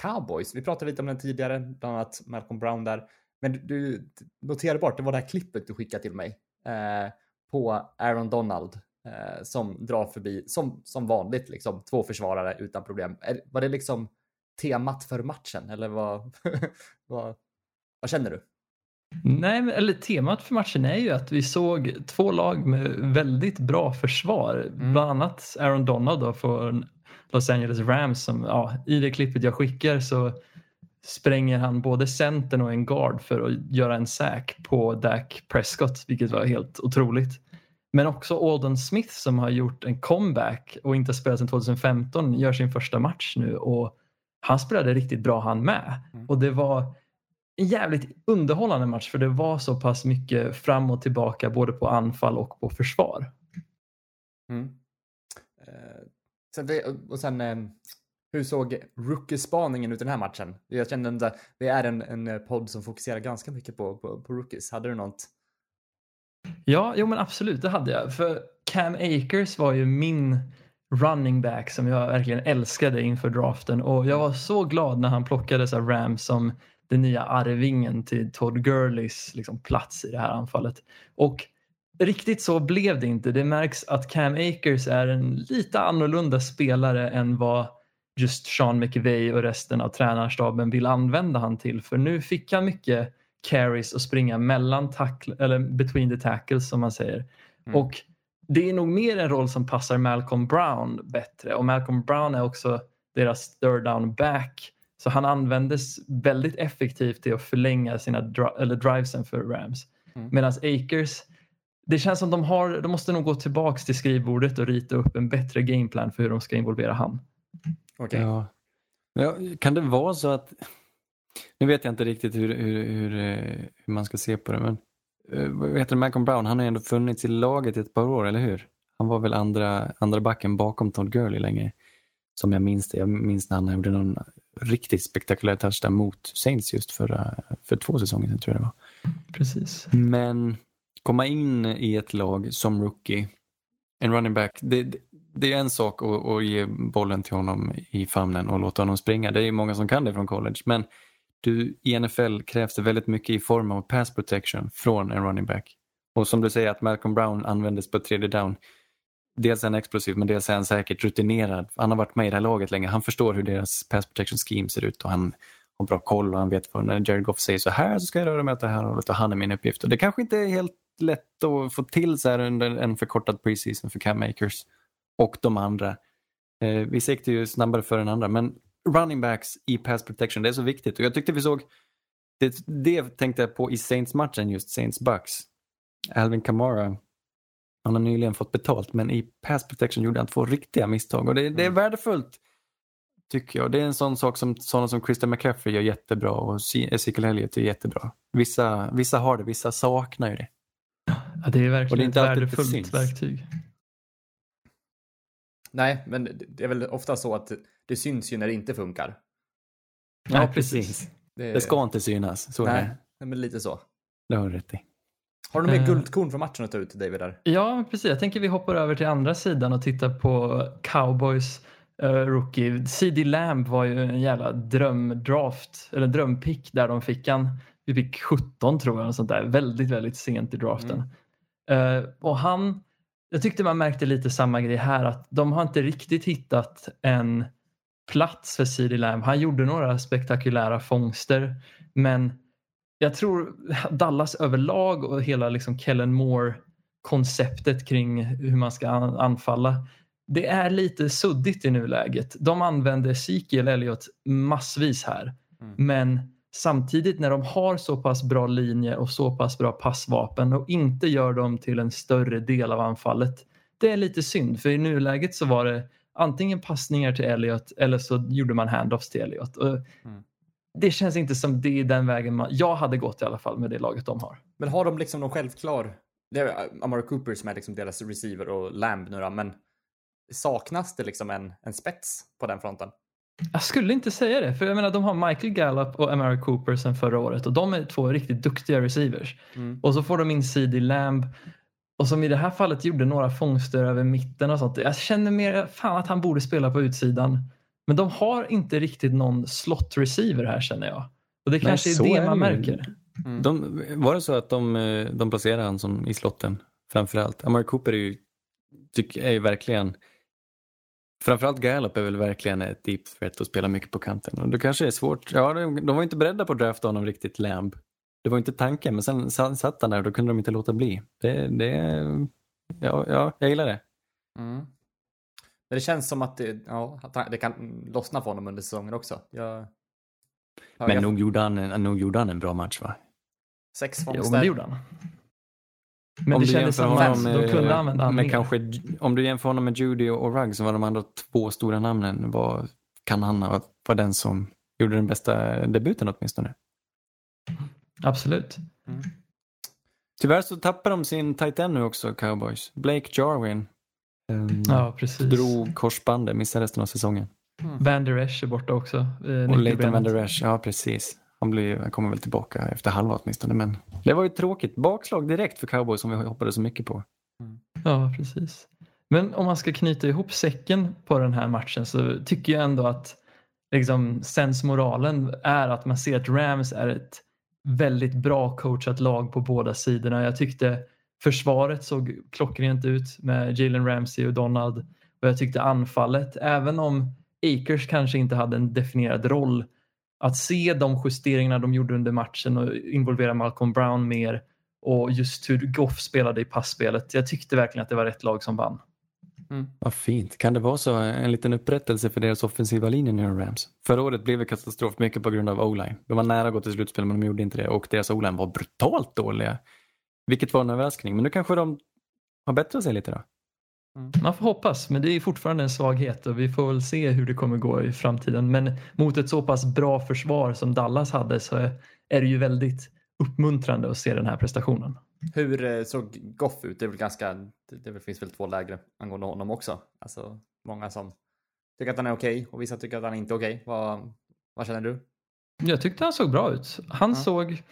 Cowboys. Vi pratade lite om den tidigare, bland annat Malcolm Brown där. Men du, noterade bort, det var det här klippet du skickade till mig eh, på Aaron Donald eh, som drar förbi, som, som vanligt, liksom två försvarare utan problem. Är, var det liksom temat för matchen eller vad, [LAUGHS] vad, vad känner du? Nej, men, eller temat för matchen är ju att vi såg två lag med väldigt bra försvar. Mm. Bland annat Aaron Donald då från Los Angeles Rams som ja, i det klippet jag skickar så spränger han både centern och en guard för att göra en sack på Dak Prescott, vilket var helt otroligt. Men också Alden Smith som har gjort en comeback och inte spelat sedan 2015 gör sin första match nu och han spelade riktigt bra han med. Mm. Och det var en jävligt underhållande match för det var så pass mycket fram och tillbaka både på anfall och på försvar. Mm. Sen och sen, eh, hur såg rookiespaningen ut den här matchen? Jag kände att det är en, en eh, podd som fokuserar ganska mycket på, på, på rookies. Hade du något? Ja, jo men absolut, det hade jag. För Cam Akers var ju min running back som jag verkligen älskade inför draften och jag var så glad när han plockade så här Rams som den nya arvingen till Todd Gurleys liksom, plats i det här anfallet. Och riktigt så blev det inte. Det märks att Cam Akers är en lite annorlunda spelare än vad just Sean McVay och resten av tränarstaben vill använda han till. För nu fick han mycket carries och springa mellan tackle, eller between the tackles som man säger. Mm. Och det är nog mer en roll som passar Malcolm Brown bättre och Malcolm Brown är också deras third down back. Så han användes väldigt effektivt till att förlänga sina dri- eller drivesen för Rams. Mm. Medan Akers, det känns som de har, de måste nog gå tillbaks till skrivbordet och rita upp en bättre gameplan för hur de ska involvera han. Okej. Ja. Ja, kan det vara så att, nu vet jag inte riktigt hur, hur, hur, eh, hur man ska se på det, men eh, vad heter det, Malcolm Brown, han har ju ändå funnits i laget i ett par år, eller hur? Han var väl andra, andra backen bakom Todd Gurley länge, som jag minns det. Jag minns när han gjorde någon riktigt spektakulär touchdown mot Saints just förra, för två säsonger sedan tror jag det var. Precis. Men komma in i ett lag som rookie, en running back, det, det- är en sak att, att ge bollen till honom i famnen och låta honom springa. Det är många som kan det från college. Men du, i NFL krävs det väldigt mycket i form av pass protection från en running back. Och som du säger att Malcolm Brown användes på tredje down. Dels är han explosiv men dels är han säkert rutinerad. Han har varit med i det här laget länge. Han förstår hur deras pass protection scheme ser ut och han har bra koll och han vet vad när Jared Goff säger så här så ska jag röra mig åt det här hållet och han är min uppgift. Och det kanske inte är helt lätt att få till så här under en förkortad preseason för Cam Makers och de andra. Eh, gick det ju snabbare för än andra men running backs i pass protection, det är så viktigt. Och jag tyckte vi såg, det, det tänkte jag på i Saints-matchen just, Saints-Bucks. Alvin Kamara, han har nyligen fått betalt men i pass protection gjorde han två riktiga misstag och det, det är Mm. värdefullt tycker jag. Det är en sån sak som sådana som Christian McCaffrey gör jättebra och Ezekiel Elliott är jättebra. Vissa, vissa har det, vissa saknar ju det. Ja, det är verkligen Och det är inte ett värdefullt verktyg. Nej, men det- är väl ofta så att det syns ju när det inte funkar. Ja, precis. Det, Det ska inte synas, så Nej, det. nej, men lite så. Det har du rätt i. Har du några mer Eh. guldkorn från matchen att ta ut David där? Ja, precis. Jag tänker vi hoppar över till andra sidan och tittar på Cowboys eh, rookie. CD Lamb var ju en jävla drömdraft, eller drömpick där de fick han. Vi fick 17 tror jag, och sånt där. väldigt, väldigt sent i draften. Eh, och han, jag tyckte man märkte lite samma grej här, att de har inte riktigt hittat en plats för CD Lamb. Han gjorde några spektakulära fångster, men jag tror Dallas överlag och hela liksom Kellen Moore konceptet kring hur man ska an- anfalla. Det är lite suddigt i nuläget. De använder Ezekiel Elliott massvis här. Mm. Men samtidigt när de har så pass bra linje och så pass bra passvapen och inte gör dem till en större del av anfallet. Det är lite synd för i nuläget så var det antingen passningar till Elliott eller så gjorde man handoffs till Elliott. Och Mm. Det känns inte som det är den vägen man, jag hade gått i alla fall med det laget de har. Men har de liksom någon självklar... Det är Amari Cooper som är liksom deras receiver och Lamb nu då, men saknas det liksom en, en spets på den fronten? Jag skulle inte säga det, för jag menar de har Michael Gallup och Amari Cooper sedan förra året och de är två riktigt duktiga receivers. Mm. Och så får de in CD Lamb och som i det här fallet gjorde några fångster över mitten och sånt. Jag känner mer fan att han borde spela på utsidan. Men de har inte riktigt någon slot receiver här känner jag. Och det Nej, kanske är det är man det ju. märker. Mm. De, var det så att de, eh, de placerade han som i slotten framförallt? Amari Cooper är ju, tyck, är ju verkligen Framförallt Gallup är väl verkligen ett deep threat och spelar mycket på kanten. Och det kanske är svårt. Ja, de, de var inte beredda på att drafta honom riktigt Lamb. Det var inte tanken, men sen sa- satt han där och då kunde de inte låta bli. Det, det, ja, ja, jag gillar det. Mm. Men det känns som att det, ja, att det kan lossna för honom under säsongen också. Jag, ja, Men jag- nog gjorde, han, en- nog gjorde han en bra match va? Sex Jo, fångster. men det gjorde han. Men om det du kändes jämför som att med, de kunde använda mer. kanske, Om du jämför honom med Judy och Rugg som var de andra två stora namnen, vad kan han ha vara den som gjorde den bästa debuten åtminstone? Absolut. Tyvärr så tappar de sin tight end nu också, Cowboys. Blake Jarwin. Um, Ja, precis. Drog korsbandet, missade resten av säsongen. Van Der Esch är borta också. Eh, Och. Leighton Van Der Esch, ja precis. Han, blir, han kommer väl tillbaka efter halva åtminstone. Men det var ju tråkigt. Bakslag direkt för Cowboys som vi hoppades så mycket på. Mm. Ja, precis. Men om man ska knyta ihop säcken på den här matchen så tycker jag ändå att liksom, sensmoralen är att man ser att Rams är ett väldigt bra coachat lag på båda sidorna. Jag tyckte försvaret såg klockrent ut med Jalen Ramsey och Donald och jag tyckte anfallet, även om Akers kanske inte hade en definierad roll, att se de justeringarna de gjorde under matchen och involvera Malcolm Brown mer och just hur Goff spelade i passspelet. Jag tyckte verkligen att det var rätt lag som vann. Vad fint. Kan det vara så en liten upprättelse för deras offensiva linje nu Rams? Förra året blev det katastrof mycket på grund av o-line. De var nära att gå till slutspel men de gjorde inte det och deras o-line var brutalt dåliga. Vilket var en överraskning. Men nu kanske de har bättrat sig lite då. Man får hoppas, men det är fortfarande en svaghet och vi får väl se hur det kommer gå i framtiden. Men mot ett så pass bra försvar som Dallas hade så är det ju väldigt uppmuntrande att se den här prestationen. Hur eh, såg Goff ut? Det är väl ganska, det, finns väl två läger angående honom också. Alltså många som tycker att han är okej och vissa tycker att han inte är okej. Vad, vad känner du? Jag tyckte han såg bra ut. Han Ja. såg,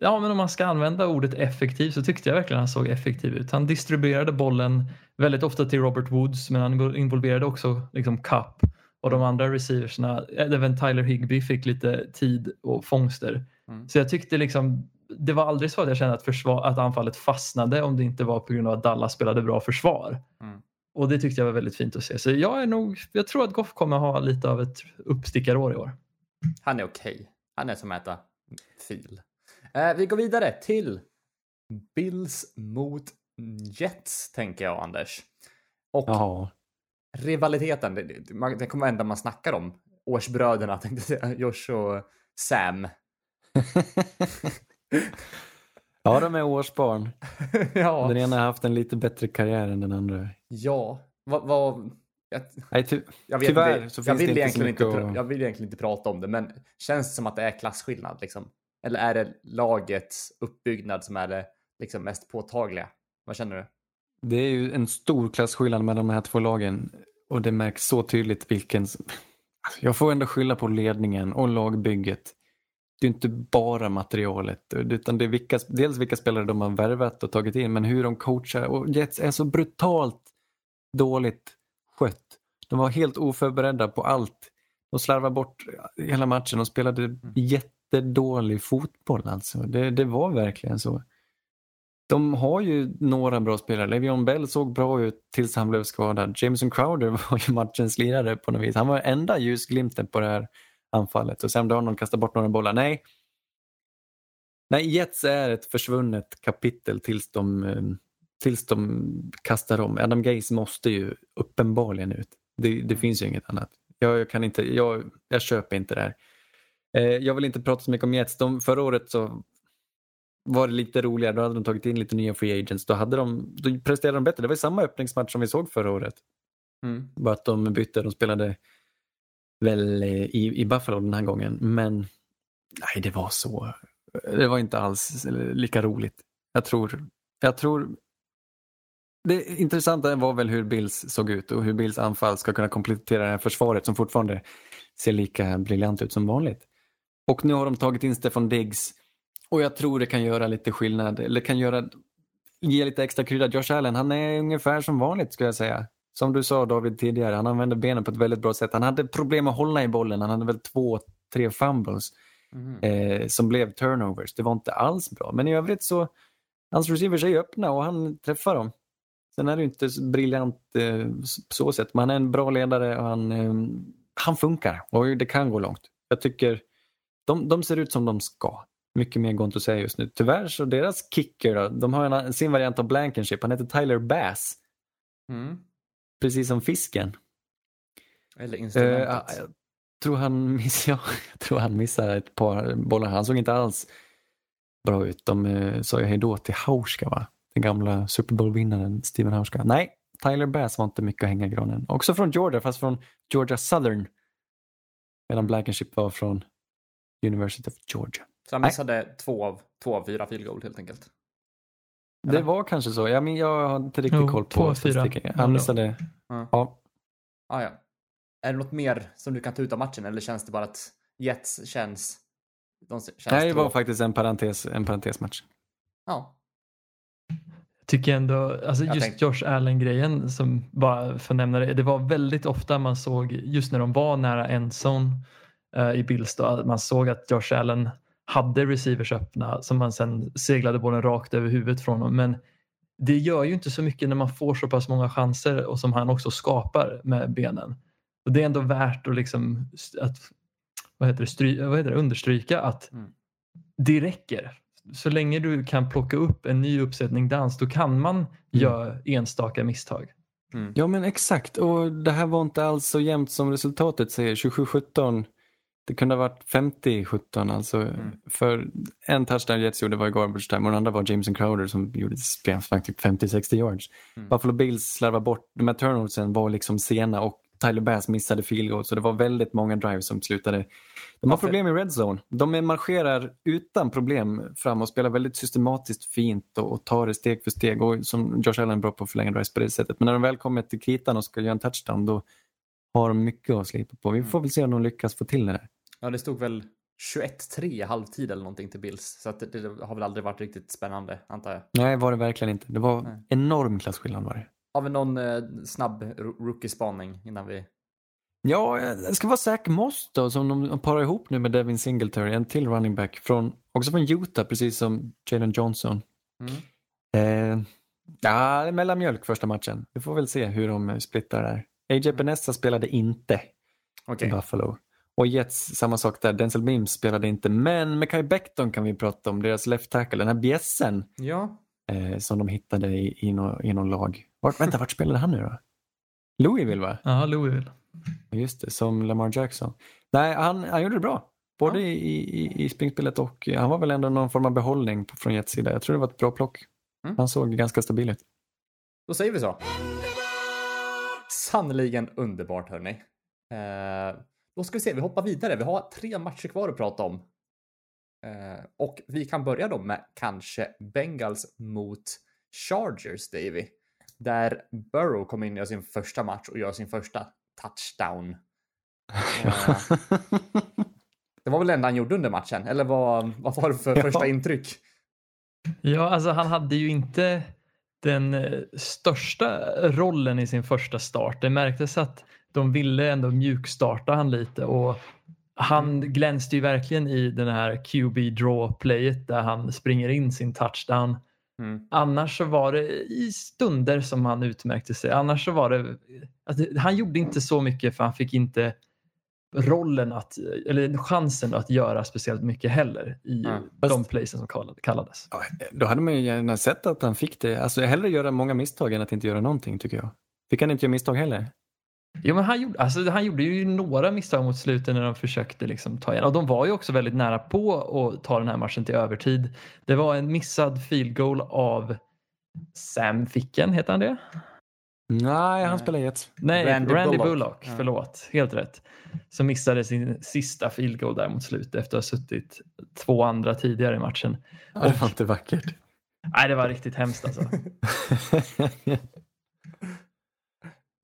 ja men om man ska använda ordet effektiv så tyckte jag verkligen han såg effektiv ut. Han distribuerade bollen väldigt ofta till Robert Woods men han involverade också liksom Cup och de andra receiversna, även Tyler Higby fick lite tid och fångster. Mm. Så jag tyckte liksom, det var aldrig så att jag kände att, försvar, att anfallet fastnade om det inte var på grund av att Dallas spelade bra försvar. Mm. Och det tyckte jag var väldigt fint att se. Så jag är nog, jag tror att Goff kommer ha lite av ett uppstickarår i år. Han är okej. Han är som att äta fil. Eh, vi går vidare till Bills mot Jets, tänker jag, Anders. Och Jaha. rivaliteten, det, det, kommer vara enda man snackar om. Årsbröderna, [LAUGHS] tänkte jag säga. Josh och Sam. [LAUGHS] ja, de är årsbarn. [LAUGHS] ja. Den ena har haft en lite bättre karriär än den andra. Ja. Vad... vad jag, Nej, ty- jag vet Tyvärr inte, så jag finns vill det inte så inte, mycket pra- att- jag vill egentligen inte prata om det, men känns det som att det är klasskillnad liksom? Eller är det lagets uppbyggnad som är det liksom mest påtagliga? Vad känner du? det är ju en stor klasskillnad mellan de här två lagen och det märks så tydligt vilken... Alltså, Jag får ändå skylla på ledningen och lagbygget. Det är inte bara materialet utan det är vilka, dels vilka spelare de har värvat och tagit in men hur de coachar och Jets är så brutalt dåligt skött. De var helt oförberedda på allt. De slarvade bort hela matchen och spelade jättedålig fotboll alltså. Det, det var verkligen så. De har ju några bra spelare. Le'Veon Bell såg bra ut tills han blev skadad. Jameson Crowder [LAUGHS] var ju matchens lirare på något vis. Han var enda ljusglimten på det här anfallet. Och Sam Darnold kastade bort några bollar. Nej. Nej, Jets är ett försvunnet kapitel tills de, eh, tills de kastar om. Adam Gaze måste ju uppenbarligen ut. Det, det finns ju inget annat. Jag, jag, kan inte, jag, jag köper inte det här. Eh, jag vill inte prata så mycket om Jets. De, förra året så var det lite roligare. Då hade de tagit in lite nya free agents. Då, hade de, då presterade de bättre. Det var ju samma öppningsmatch som vi såg förra året. Mm. Bara att de bytte. De spelade väl eh, i, i Buffalo den här gången. Men nej, det var så. Det var inte alls lika roligt. Jag tror, jag tror det intressanta var väl hur Bills såg ut och hur Bills anfall ska kunna komplettera det här försvaret som fortfarande ser lika briljant ut som vanligt. Och nu har de tagit in Stefan Diggs och jag tror det kan göra lite skillnad, eller kan göra, ge lite extra krydda. Josh Allen, han är ungefär som vanligt skulle jag säga. Som du sa David tidigare, han använder benen på ett väldigt bra sätt. Han hade problem att hålla i bollen, han hade väl två, tre fumbles Mhm. eh, som blev turnovers. Det var inte alls bra. Men i övrigt så, hans receivers är ju öppna och han träffar dem. Sen är det inte så briljant eh, på så sätt, men han är en bra ledare och han, eh, han funkar och det kan gå långt. Jag tycker de, de ser ut som de ska. Mycket mer går inte att säga just nu. Tyvärr så deras kicker, då, de har en, sin variant av Blankenship, han heter Tyler Bass, Mm. precis som fisken. Eller Eh, instrumentet. jag, tror han miss, [LAUGHS] ja, jag tror han missade ett par bollar. Han såg inte alls bra ut. De eh, sa ju hejdå till Hauska, va? den gamla Super Bowl-vinnaren Steven Hauska. Nej, Tyler Bass var inte mycket att hänga i granen. Också från Georgia, fast från Georgia Southern. Medan Blankenship var från University of Georgia. Så han nej. missade två av, två av fyra field goal helt enkelt. Det Eller? var kanske så. Jag, men, jag har inte riktigt Jo, koll två på statistiken. Han missade. Ja. Ja. Ah, ja. Är det något mer som du kan ta ut av matchen eller känns det bara att Jets känns... De känns Nej, det var faktiskt en, parentes, en parentesmatch. Ja. tycker ändå, alltså Jag just tänkte- Josh Allen-grejen som bara för att nämna det, det var väldigt ofta man såg just när de var nära endzone uh, i Bills då, man såg att Josh Allen hade receivers öppna som man sen seglade bollen rakt över huvudet från honom. Men det gör ju inte så mycket när man får så pass många chanser och som han också skapar med benen. Och det är ändå värt att, liksom, att vad heter det, stry, vad heter det, understryka att Mm. det räcker. Så länge du kan plocka upp en ny uppsättning dans då kan man göra enstaka misstag. Ja men exakt och det här var inte alls så jämnt som resultatet säger. 27-17. Det kunde ha varit 50-17 alltså. Mm. För en touchdown Jets gjorde var i garbage time och den andra var Jameson Crowder som gjorde sprang typ 50-60 yards. Mm. Buffalo Bills slarvade bort, de här turnoversen var liksom sena och Tyler Bass missade field goal så det var väldigt många drives som slutade. De har problem i red zone. De marscherar utan problem fram och spelar väldigt systematiskt fint och, och tar det steg för steg. Och som Josh Allen är bra på att förlänga drives på det sättet. Men när de väl kommer till kritan och ska göra en touchdown då har de mycket att slipa på. Vi får väl se om de lyckas få till det där. Ja, det stod väl 21-3 i halvtid eller någonting till Bills. Så det, det har väl aldrig varit riktigt spännande, antar jag. Nej, var det verkligen inte. Det var Nej. enorm klasskillnad var det. Har vi någon eh, snabb ro- rookie-spaning innan vi... Ja, det ska vara Zach Moss då, som de parar ihop nu med Devin Singletary, en till running back, från, också från Utah, precis som Jalen Johnson. Mm. Eh, ja, mellanmjölk första matchen. Vi får väl se hur de splittar där. AJ Penessa spelade inte Okej. i Buffalo. Och Jets, samma sak där. Denzel Mims spelade inte. Men Mekai Becton kan vi prata om. Deras left tackle, den här bjässen Ja, eh, som de hittade i, i, någon, i någon lag. Vart, vänta, vart spelade han nu då? Louisville va? Ja, Louisville. Just det, som Lamar Jackson. Nej, han, han gjorde det bra. Både Ja. i, i, i springspelet och han var väl ändå någon form av behållning från Jets sida. Jag tror det var ett bra plock. Mm. Han såg ganska stabil ut. då säger vi så. Sannerligen underbart hörni. Eh, då ska vi se, vi hoppar vidare. Vi har tre matcher kvar att prata om. Eh, och vi kan börja då med kanske Bengals mot Chargers, Davy. Där Burrow kom in i sin första match och gör sin första touchdown. [LAUGHS] Eh, det var väl det enda han gjorde under matchen, eller vad, vad var det för [LAUGHS] Ja. första intryck? Ja, alltså han hade ju inte den eh, största rollen i sin första start. Det märktes att de ville ändå mjukstarta han lite och han glänste ju verkligen i den här QB draw-playet där han springer in sin touchdown. Mm. Annars så var det i stunder som han utmärkte sig. Annars så var det, alltså, han gjorde inte så mycket för han fick inte rollen att, eller chansen att göra speciellt mycket heller i Mm. de Fast- playsen som kallad- kallades. Ja, Då hade man ju gärna sett att han fick det. Alltså hellre göra många misstag än att inte göra någonting tycker jag. Fick han inte göra misstag heller? Jo, men han, gjorde, alltså, han gjorde ju några misstag mot slutet när de försökte liksom ta igen. Och de var ju också väldigt nära på att ta den här matchen till övertid. Det var en missad field goal av Sam Ficken, heter han det? Nej, han spelar Jets. Nej, Randy Randy, Bullock. Bullock. Ja. Förlåt, helt rätt. Som missade sin sista field goal där mot slutet efter att ha suttit två andra tidigare i matchen. Ja, det var inte vackert. Nej, det var riktigt hemskt alltså. [LAUGHS]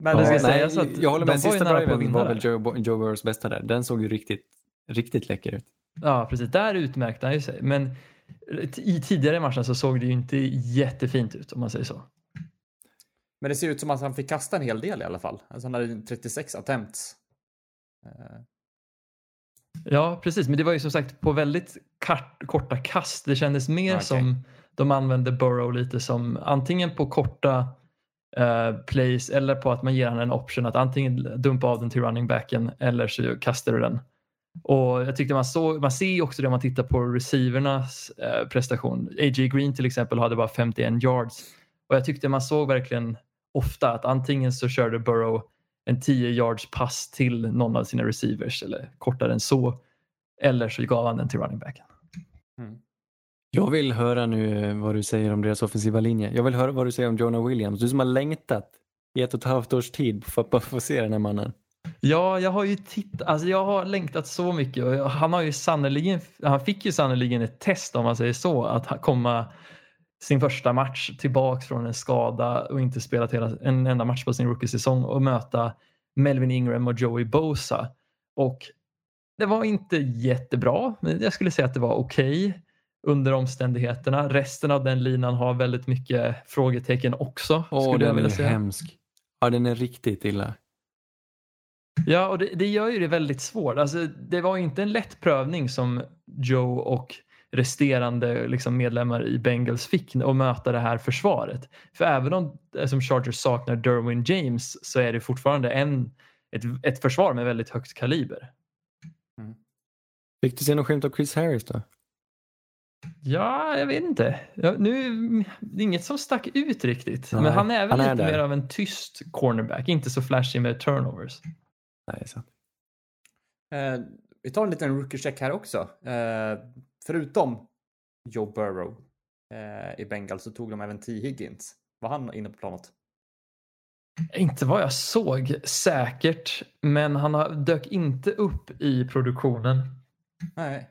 Men Det ska Ja, sägas nej, att jag håller med. Sista driven vinna var väl Joe, Joe Burrows bästa där. Den såg ju riktigt, riktigt läcker ut. Ja, precis. Där utmärkte han ju sig. Men i tidigare matchen så såg det ju inte jättefint ut om man säger så. Men det ser ut som att han fick kasta en hel del i alla fall. Alltså han hade ju 36 attempts. Eh, Ja, precis. Men det var ju som sagt på väldigt korta kast. Det kändes mer Okej. som de använde Burrow lite som antingen på korta eh, plays eller på att man ger han en option att antingen dumpa av den till running backen eller så kastar du den. Och jag tyckte man såg, man ser ju också det om man tittar på receivernas eh, prestation. A.J. Green till exempel hade bara 51 yards och jag tyckte man såg verkligen ofta att antingen så körde Burrow en 10 yards pass till någon av sina receivers eller kortare än så. Eller så gav han den till running backen. Mm. Jag vill höra nu eh, vad du säger om deras offensiva linje. Jag vill höra vad du säger om Jonah Williams. Du som har längtat i ett och ett halvt års tid för att få se den här mannen. Ja, jag har ju tittat, alltså jag har längtat så mycket och han har ju sannoliken, han fick ju sannoliken ett test om man säger så, att komma sin första match tillbaks från en skada och inte spelat hela, en enda match på sin rookie-säsong och möta Melvin Ingram och Joey Bosa. Och det var inte jättebra, men jag skulle säga att det var okej under omständigheterna. Resten av den linan har väldigt mycket frågetecken också, Åh, jag den är säga. hemsk. Ja, den är riktigt illa. Ja, och det, det gör ju det väldigt svårt. Alltså, det var ju inte en lätt prövning som Joe och resterande liksom, medlemmar i Bengals fick att möta det här försvaret. För även om eh, som Chargers saknar Derwin James så är det fortfarande en, ett, ett försvar med väldigt högt kaliber. Fick du se någon skymt av Chris Harris då? Ja, jag vet inte. Ja, nu, det är inget som stack ut riktigt. Nej, Men han är väl han är lite där. mer av en tyst cornerback, inte så flashig med turnovers. Nej, sant. Eh, vi tar en liten rookie-check här också. Eh, förutom Joe Burrow eh, i Bengals så tog de även T. Higgins. Var han inne på planet? Inte vad jag såg säkert, men han har- dök inte upp i produktionen. Nej.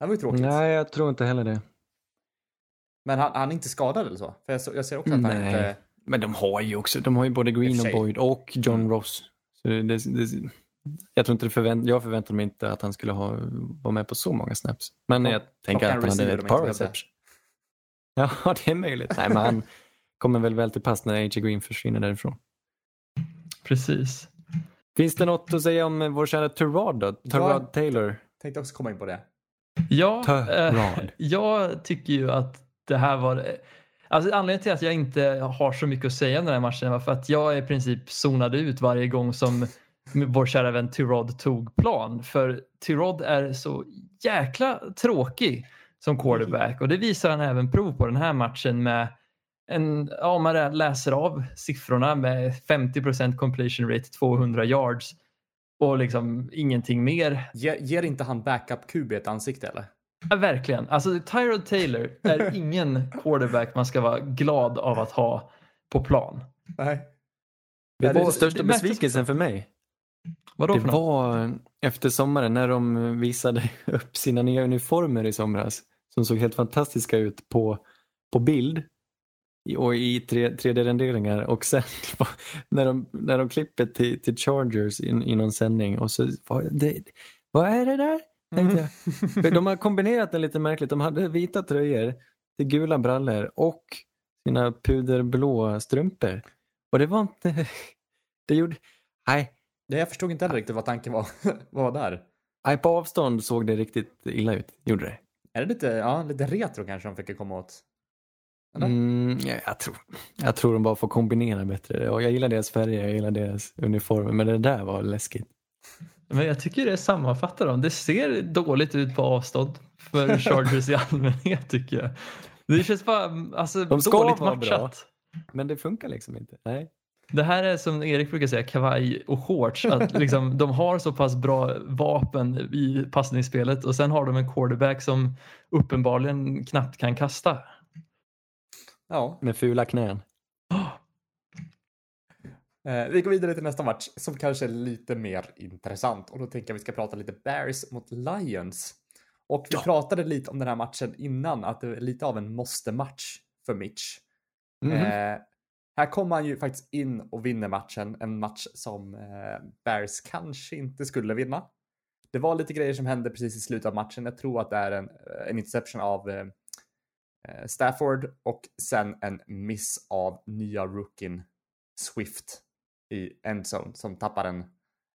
Det var ju tråkigt. Nej, jag tror inte heller det. Men han, han är inte skadad eller så? För jag, jag ser också att han Nej. inte... Men de har ju också, de har ju både Green och. Boyd och John Ross. Så det, det, det, jag tror inte det förvänt, jag förväntade mig inte att han skulle ha, vara med på så många snaps. Men Ja, jag tänker att han hade ett par inte behövde. reception. [LAUGHS] Ja, det är möjligt. Nej, men han kommer väl väl till pass när A.J. Green försvinner därifrån. Precis. Finns det något att säga om vår kära Terrad då? Terrad Ja. Taylor. Tänkte också komma in på det. Ja, eh, jag tycker ju att det här var... Alltså anledningen till att jag inte har så mycket att säga om den här matchen var för att jag i princip zonade ut varje gång som vår kära vän Tyrod tog plan. För Tyrod är så jäkla tråkig som quarterback och det visar han även prov på den här matchen med en, ja, om man läser av siffrorna med 50% completion rate, 200 yards och liksom ingenting mer. Ge, ger inte han backup-QB ett ansikte eller? Ja, verkligen. Alltså Tyrod Taylor är [LAUGHS] ingen quarterback man ska vara glad av att ha på plan. Nej. Det- den största besvikelsen för mig? Vadå Det för något? var efter sommaren när de visade upp sina nya uniformer i somras som såg helt fantastiska ut på, på bild och i tre- 3D-renderingar och sen [LAUGHS] när de, när de klipper till, till Chargers i, i någon sändning och så var det, vad är det där? Tänkte jag. För de har [LAUGHS] kombinerat det lite märkligt. De hade vita tröjor till gula brallor och sina puderblå strumpor. Och det var inte... [LAUGHS] Det gjorde... Nej, Nej, jag förstod inte heller riktigt vad tanken var, var där. Nej, på avstånd såg det riktigt illa ut. Gjorde det. Är det lite, ja, lite retro kanske de fick komma åt? Mm, ja, jag, tror, jag tror de bara får kombinera bättre. Och jag gillar deras färger, jag gillar deras uniformer. Men det där var läskigt. Men jag tycker det sammanfattar dem. Det ser dåligt ut på avstånd för [LAUGHS] Chargers i allmänhet tycker jag. Det känns bara alltså, De ska dåligt vara matchat. bra. Men det funkar liksom inte. Nej. Det här är som Erik brukar säga, kavaj och shorts. Att [LAUGHS] liksom, de har så pass bra vapen i passningsspelet och sen har de en quarterback som uppenbarligen knappt kan kasta. Ja. Med fula knän. [GASPS] Eh, vi går vidare till nästa match som kanske är lite mer intressant och då tänker jag vi ska prata lite Bears mot Lions. Och vi pratade lite om den här matchen innan, att det är lite av en måste-match för Mitch. Mhm. Eh, här kommer han ju faktiskt in och vinner matchen, en match som eh, Bears kanske inte skulle vinna. Det var lite grejer som hände precis i slutet av matchen. Jag tror att det är en, en interception av eh, eh, Eh, Stafford och sen en miss av nya rookien Swift i endzone som tappar en,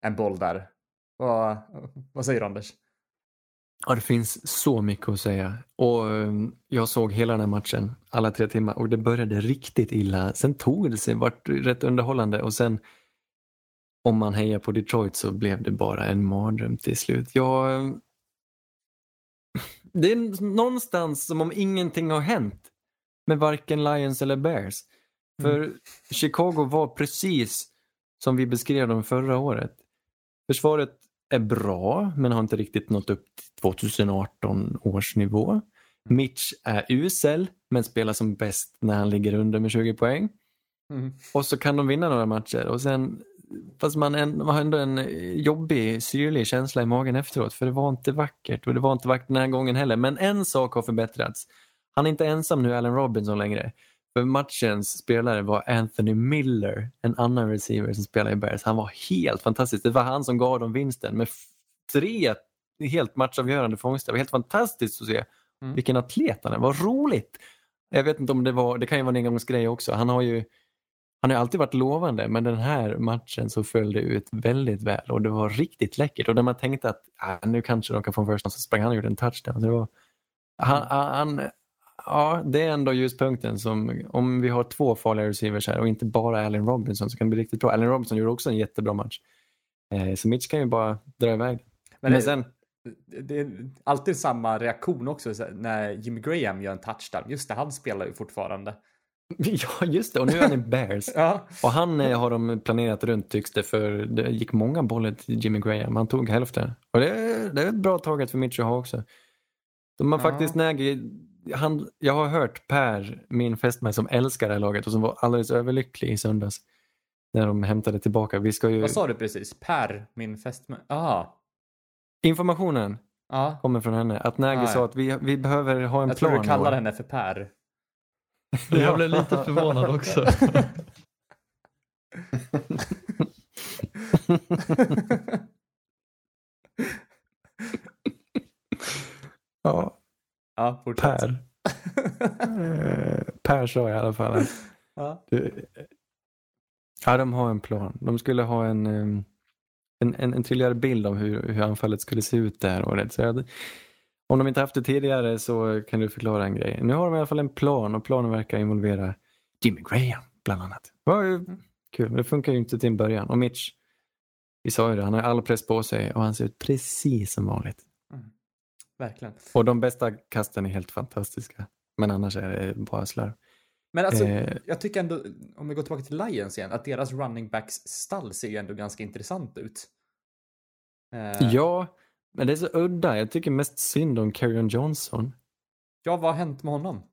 en boll där. Vad, vad säger du Anders? Ja, det finns så mycket att säga. Och ehm, jag såg hela den här matchen, alla tre timmar, och det började riktigt illa. Sen tog det sig, vart rätt underhållande och sen om man hejar på Detroit så blev det bara en mardröm till slut. Jag... Det är någonstans som om ingenting har hänt med varken Lions eller Bears. För Chicago var precis som vi beskrev dem förra året. Försvaret är bra men har inte riktigt nått upp till 2018 års nivå. Mitch är usel men spelar som bäst när han ligger under med 20 poäng. Mm. Och så kan de vinna några matcher och sen fast man, en, man har ändå en jobbig, syrlig känsla i magen efteråt för det var inte vackert och det var inte vackert den här gången heller. Men en sak har förbättrats. Han är inte ensam nu, Allen Robinson längre. För matchens spelare var Anthony Miller, en annan receiver som spelar i Bears. Han var helt fantastisk. Det var han som gav dem vinsten med tre helt matchavgörande fångster. Det var helt fantastiskt att se Mm. vilken atlet han är. Vad roligt! Jag vet inte om det var, det kan ju vara en engångsgrej också. Han har ju han har alltid varit lovande men den här matchen så föll det ut väldigt väl och det var riktigt läckert. Och när man tänkte att ah, nu kanske de kan få en down så sprang han och gjorde en touchdown. Så det var, han, han, ja, det är ändå ljuspunkten som om vi har två farliga receivers här och inte bara Allen Robinson så kan det bli riktigt bra. Allen Robinson gjorde också en jättebra match. Eh, så Mitch kan ju bara dra iväg. Men, Men, det, sen, det är alltid samma reaktion också när Jimmy Graham gör en touchdown. Just det, han spelar ju fortfarande. [LAUGHS] ja just det, och nu är han i Bears. [LAUGHS] Ja, Och han eh, har de planerat runt tycks det för det gick många bollar till Jimmy Graham. Han tog hälften. Och det, är- det är ett bra taget för Mitch att ha också. De har Ja. faktiskt Nagy, han, jag har hört Per, min fästmö som älskar det här laget och som var alldeles överlycklig i söndags. När de hämtade tillbaka. Vi ska ju, vad sa du precis? Per, min fästmö? Jaha. informationen Ja, kommer från henne. Att Nagy Ah, ja. sa att vi, vi behöver ha en jag tror plan. du i kallar år. henne för Per. Jag blev lite förvånad också. Ja, Ja, fortsätt. Per. Eh, per sa i alla fall Ja. Det- Ja, de har en plan. De skulle ha en, em, en, en, en tydligare bild av hur, hur anfallet skulle se ut det här året. Så jag, om de inte haft det tidigare så kan du förklara en grej. Nu har de i alla fall en plan och planen verkar involvera Jimmy Graham bland annat. Det var ju kul, men det funkar ju inte till en början. Och Mitch, Vi sa ju det, han har all press på sig och han ser ut precis som vanligt. Verkligen. Och de bästa kasten är helt fantastiska. Men annars är det bara slarv. Men alltså, Eh. jag tycker ändå, om vi går tillbaka till Lions igen, att deras running backs stall ser ju ändå ganska intressant ut. Eh, Ja, men det är så udda. Jag tycker mest synd om Carrion Johnson. ja, vad har hänt med honom?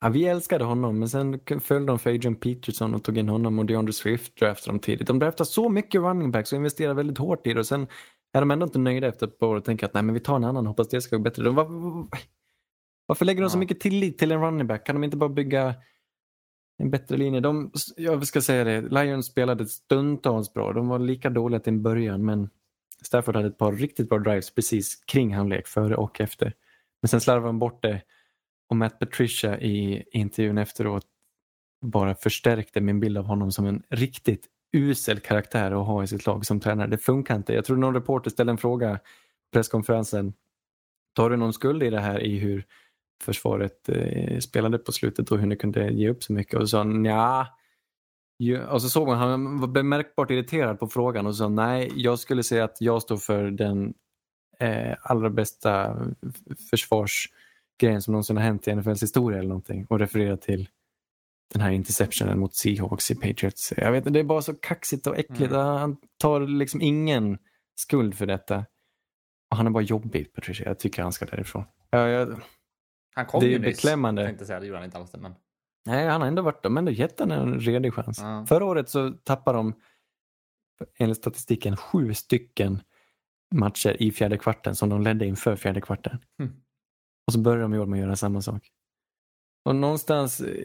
Ja, vi älskade honom, men sen följde de för Adrian Peterson och tog in honom och DeAndre Swift draftade de tidigt. De draftade så mycket running backs och investerade väldigt hårt i det och sen är de ändå inte nöjda efter ett par år och tänker att nej men vi tar en annan hoppas det ska gå bättre. De, var, varför lägger de så mycket tillit till en running back? Kan de inte bara bygga en bättre linje? De, jag ska säga det, Lions spelade stundtals bra. De var lika dåliga till en början men Stafford hade ett par riktigt bra drives precis kring halvlek, före och efter. Men sen slarvade han bort det och Matt Patricia i intervjun efteråt bara förstärkte min bild av honom som en riktigt usel karaktär att ha i sitt lag som tränare. Det funkar inte. Jag tror någon reporter ställde en fråga på presskonferensen. Tar du någon skuld i det här i hur försvaret eh, spelade på slutet och hur ni kunde ge upp så mycket? Och så sa han ja. Och så såg man han var märkbart irriterad på frågan och sa nej, jag skulle säga att jag står för den eh, allra bästa försvarsgrejen som någonsin har hänt i NFLs historia eller någonting och referera till den här interceptionen mot Seahawks i Patriots. Jag vet inte, det är bara så kaxigt och äckligt. Mm. Han tar liksom ingen skuld för detta. Och han är bara jobbig, Patricia. Jag tycker han ska därifrån. Ja, jag, Han kom Det är ju nyss. beklämmande. Jag tänkte säga, det gjorde han inte alls men... nej, han har ändå varit, de har ändå gett honom en redig chans. Ja. Förra året så tappade de, enligt statistiken, sju stycken matcher i fjärde kvarten som de ledde inför fjärde kvarten. Mm. Och så börjar de i år med att göra samma sak. Och någonstans eh,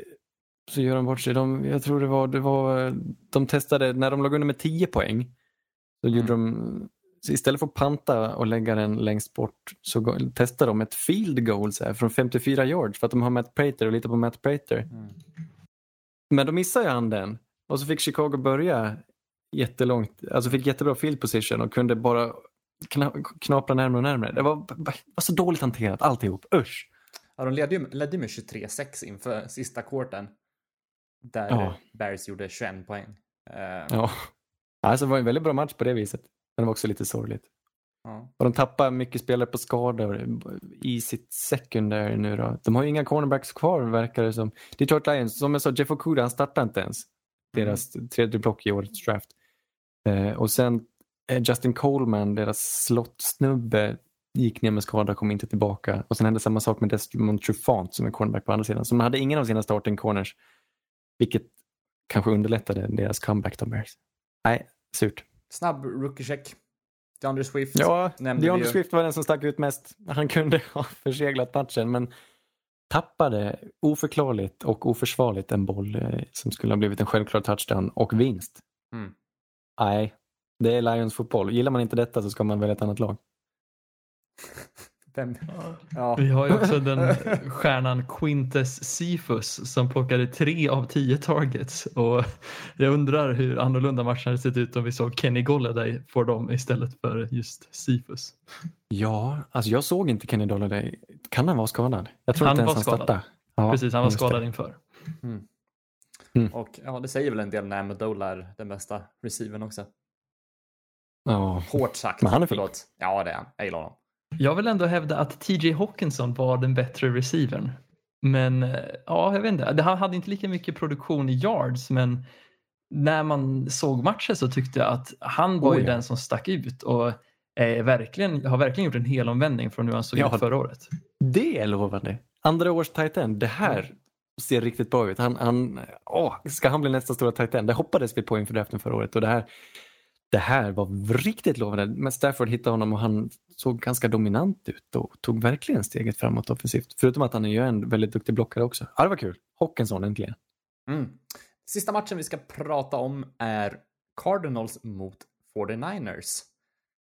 så gör de bort sig. De, jag tror det var, det var, de testade, när de låg under med 10 poäng, så Mm. gjorde de, så istället för att panta och lägga den längst bort så testade de ett field goal så här, från 54 yards för att de har Matt Prater och litar på Matt Prater. Mm. Men då missade ju han den och så fick Chicago börja jättelångt, alltså fick jättebra field position och kunde bara kna, knapra närmare och närmare. Det var, var så dåligt hanterat alltihop, usch. Ja, de ledde ju, ledde med 23-6 inför sista quarten. Där Ja. Bears gjorde 21 poäng. Eh, Ja. Alltså det var en väldigt bra match på det viset. Men det var också lite sorgligt. ja. Och de tappar mycket spelare på skador i sitt secondary nu då. De har ju inga cornerbacks kvar verkar det som. Detroit Lions, som jag sa, Jeff Okuda han startar inte ens. Deras tredje block i årets draft. Eh, och sen eh, Justin Coleman, deras slottsnubbe, gick ner med skada, kom inte tillbaka. Och sen hände samma sak med Desmond Trufant som är cornerback på andra sidan. Så de hade ingen av sina starting corners. Vilket kanske underlättade deras comeback de. Nej, surt. Snabb rookie-check. DeAndre Swift Ja, DeAndre. Swift var den som stack ut mest. Han kunde [LAUGHS] ha förseglat matchen men tappade oförklarligt och oförsvarligt en boll eh, som skulle ha blivit en självklar touchdown och vinst. Mm. Nej, det är Lions fotboll. Gillar man inte detta så ska man välja ett annat lag. [LAUGHS] Vem? Ja. Vi har ju också den [LAUGHS] stjärnan Quintes Sifus som plockade tre av tio targets och jag undrar hur annorlunda matchen hade sett ut om vi såg Kenny Golladay få dem istället för just Sifus. Ja, alltså jag såg inte Kenny Dolladay. Kan han vara skadad? Jag tror Han inte ens var han skadad. startade. Ja, Precis, han var just det. skadad inför. Och ja, det säger väl en del när Amendola är den bästa receivern också. Ja, Hårt sagt. Men han är fin. Förlåt. Ja, det är han. Jag gillar honom. Jag vill ändå hävda att TJ Hawkinson var den bättre receivern. Men eh, ja, jag vet inte. Han hade inte lika mycket produktion i yards, men när man såg matchen så tyckte jag att han var Oh, ju ja. den som stack ut och verkligen, har verkligen gjort en hel omvändning från hur han såg Ja. ut förra året. Det är lovande. Andra års tight end, det här ser riktigt bra ut. Han, han, åh, ska han bli nästa stora tight end? Det hoppades vi på inför draften förra året och det här, det här var riktigt lovande. Men Stafford hittade honom och han såg ganska dominant ut och tog verkligen steget framåt offensivt. Förutom att han är ju en väldigt duktig blockare också. Ja, det var kul. Hockenson äntligen. Mm. Sista matchen vi ska prata om är Cardinals mot 49ers.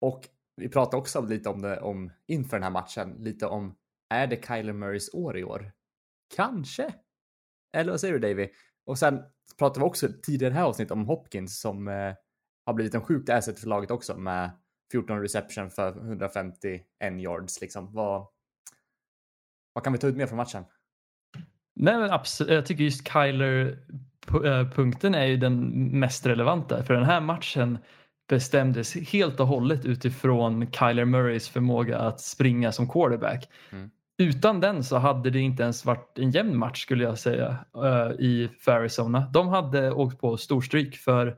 Och vi pratade också lite om det om, inför den här matchen, lite om är det Kyler Murrays år i år? Kanske. Eller vad säger du Davy? Och sen pratade vi också tidigare i det här avsnittet om Hopkins som eh, har blivit en sjukt asset för laget också med 14 reception för 151 yards liksom. Vad, vad kan vi ta ut mer från matchen? Nej, men absolut. Jag tycker just Kyler-punkten är ju den mest relevanta. För den här matchen bestämdes helt och hållet utifrån Kyler Murrays förmåga att springa som quarterback. Mm. Utan den så hade det inte ens varit en jämn match skulle jag säga eh, i för Arizona. De hade åkt på storstryk för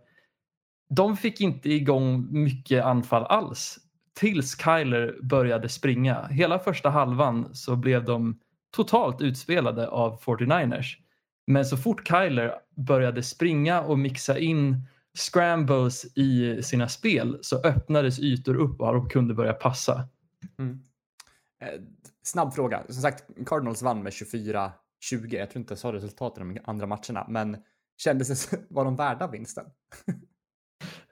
de fick inte igång mycket anfall alls tills Kyler började springa. Hela första halvan så blev de totalt utspelade av 49ers. Men så fort Kyler började springa och mixa in scrambles i sina spel så öppnades ytor upp och de kunde börja passa. Mm. Eh, snabb fråga. Som sagt, Cardinals vann med 24-20. Jag tror inte jag sa resultaten i de andra matcherna, men kändes det, [LAUGHS] var de värda vinsten?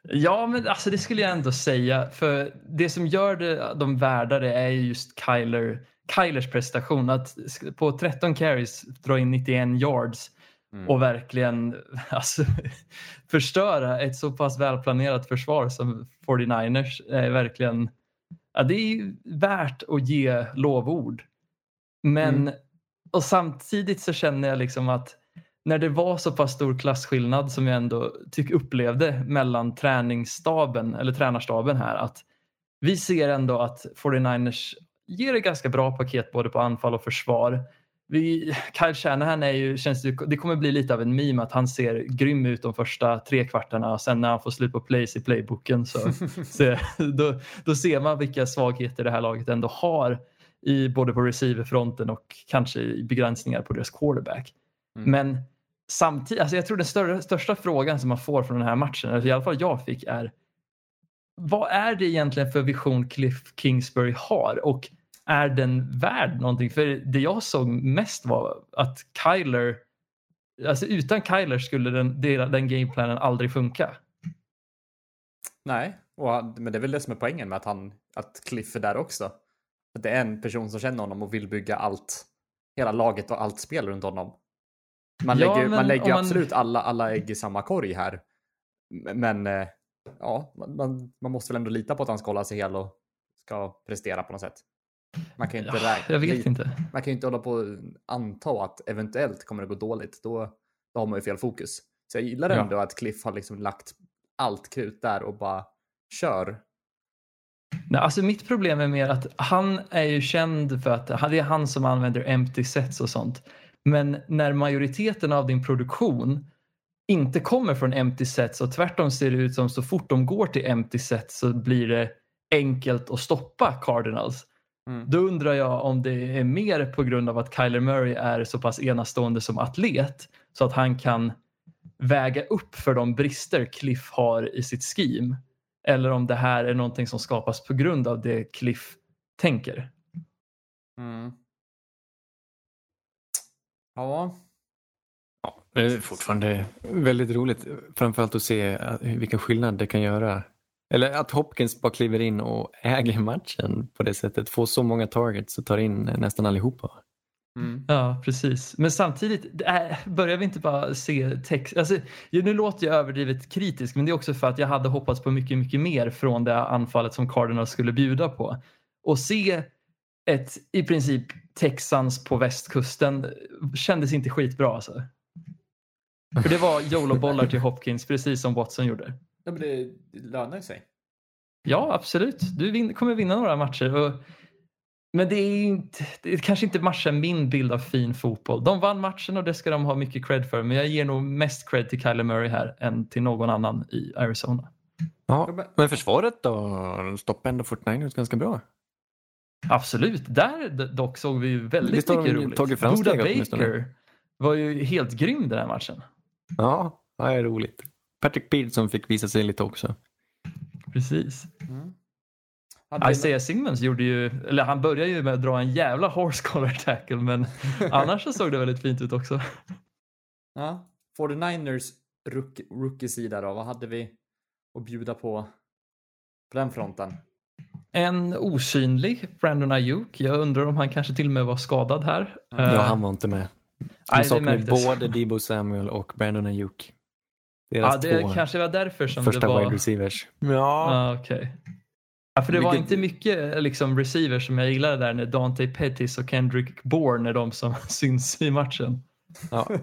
Ja, men alltså det skulle jag ändå säga. För det som gör det, de värda det är ju just Kyler, Kylers prestation. Att på 13 carries dra in 91 yards Mm. och verkligen [LAUGHS] alltså, förstöra ett så pass välplanerat försvar som 49ers är verkligen ja, det är värt att ge lovord. Men Mm. och samtidigt så känner jag liksom att när det var så pass stor klasskillnad som jag ändå tyck upplevde mellan träningsstaben eller tränarstaben här att vi ser ändå att 49ers ger ett ganska bra paket både på anfall och försvar. Vi, Kyle Shanahan är ju, känns det, det kommer bli lite av en meme att han ser grym ut de första tre kvartarna och sen när han får slut på plays i playbooken så, [LAUGHS] så då, då ser man vilka svagheter det här laget ändå har i, både på receiverfronten och kanske i begränsningar på deras quarterback. Mm. Men samtidigt, alltså jag tror den större, största frågan som man får från den här matchen, eller i alla fall jag fick, är vad är det egentligen för vision Cliff Kingsbury har och är den värd någonting? För det jag såg mest var att Kyler, alltså utan Kyler skulle den, den gameplanen aldrig funka. Nej, och han, men det är väl det som är poängen med att, han, att Cliff är där också. Att det är en person som känner honom och vill bygga allt, hela laget och allt spel runt honom. Man Ja, lägger, man lägger man- absolut alla, alla ägg i samma korg här. Men eh, ja, man, man, måste väl ändå lita på att han ska hålla sig hel och ska prestera på något sätt. Man kan ju inte, Ja, jag vet inte. Man kan ju inte hålla på och anta att eventuellt kommer det gå dåligt. Då, då har man ju fel fokus. Så jag gillar Ja. ändå att Cliff har liksom lagt allt krut där och bara kör. Nej, alltså mitt problem är mer att han är ju känd för att det är han som använder empty sets och sånt. Men när majoriteten av din produktion inte kommer från empty sets och tvärtom ser det ut som så fort de går till empty sets så blir det enkelt att stoppa Cardinals. Mm. Då undrar jag om det är mer på grund av att Kyler Murray är så pass enastående som atlet så att han kan väga upp för de brister Cliff har i sitt scheme. Eller om det här är någonting som skapas på grund av det Cliff tänker. Mm. Ja, Det är fortfarande väldigt roligt. Framförallt att se eh, vilken skillnad det kan göra. Eller att Hopkins bara kliver in och äger matchen på det sättet. Får så många targets och tar in nästan allihopa. mm. Ja, precis. Men samtidigt, är, börjar vi inte bara se text... Alltså, nu låter jag överdrivet kritisk, men det är också för att jag hade hoppats på mycket, mycket mer från det anfallet som Cardinals skulle bjuda på. Och se ett i princip Texans på västkusten kändes inte skitbra alltså. För det var YOLO-bollar till Hopkins, precis som Watson gjorde. ja men det, lönar sig. Ja, absolut. Du vin- kommer vinna några matcher. Och, men det är, inte, det är kanske inte matchar min bild av fin fotboll. De vann matchen och det ska de ha mycket cred för. Men jag ger nog mest cred till Kyler Murray här än till någon annan i Arizona. Ja, men försvaret då? Stoppade ändå 49ers ganska bra. Absolut. Där dock såg vi ju väldigt Visst mycket roligt. tagit Buda framsteg åtminstone? Baker var ju helt grym den här matchen. Ja, det är roligt. Patrick Peterson fick visa sig lite också. Precis. Mm. Hade Isaiah Simmons gjorde ju, eller han började ju med att dra en jävla horse collar tackle men [LAUGHS] annars så såg det väldigt fint ut också. Ja, 49ers rook, rookie-sida då, vad hade vi att bjuda på på den fronten? En osynlig Brandon Ayuk. Jag undrar om han kanske till och med var skadad här. Ja, Eh, han var inte med. De märktes. både Debo Samuel och Brandon Ayuk. Deras Ja, det två kanske var därför som första det var... wide receivers. Ja. Ja, okej. Ja, för det var inte mycket liksom, receivers som jag gillade där när Dante Pettis och Kendrick Bourne är de som [LAUGHS] syns i matchen. ja. [LAUGHS]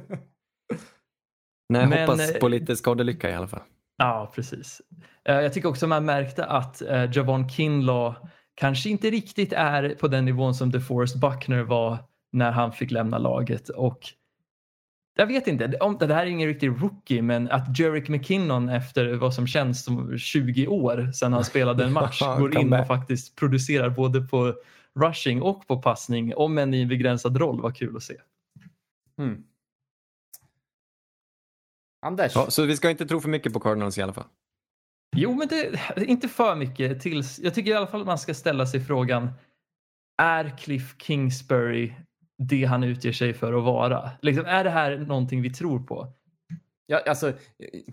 Nej, Men, hoppas eh, på lite skadelycka i alla fall. Ja, precis. Eh, Jag tycker också man märkte att eh, Javon Kinlaw kanske inte riktigt är på den nivån som DeForest Buckner var när han fick lämna laget. Och jag vet inte, om det här är ingen riktig rookie, men att Jerick McKinnon efter vad som känns som 20 år sedan han spelade en [LAUGHS] match går in och faktiskt producerar både på rushing och på passning, om än i en begränsad roll, var kul att se. Mm. Anders, Ja, så vi ska inte tro för mycket på Cardinals i alla fall. Jo, men det, inte för mycket. Tills, jag tycker i alla fall att man ska ställa sig frågan, är Cliff Kingsbury det han utger sig för att vara? Liksom, är det här någonting vi tror på? ja, alltså,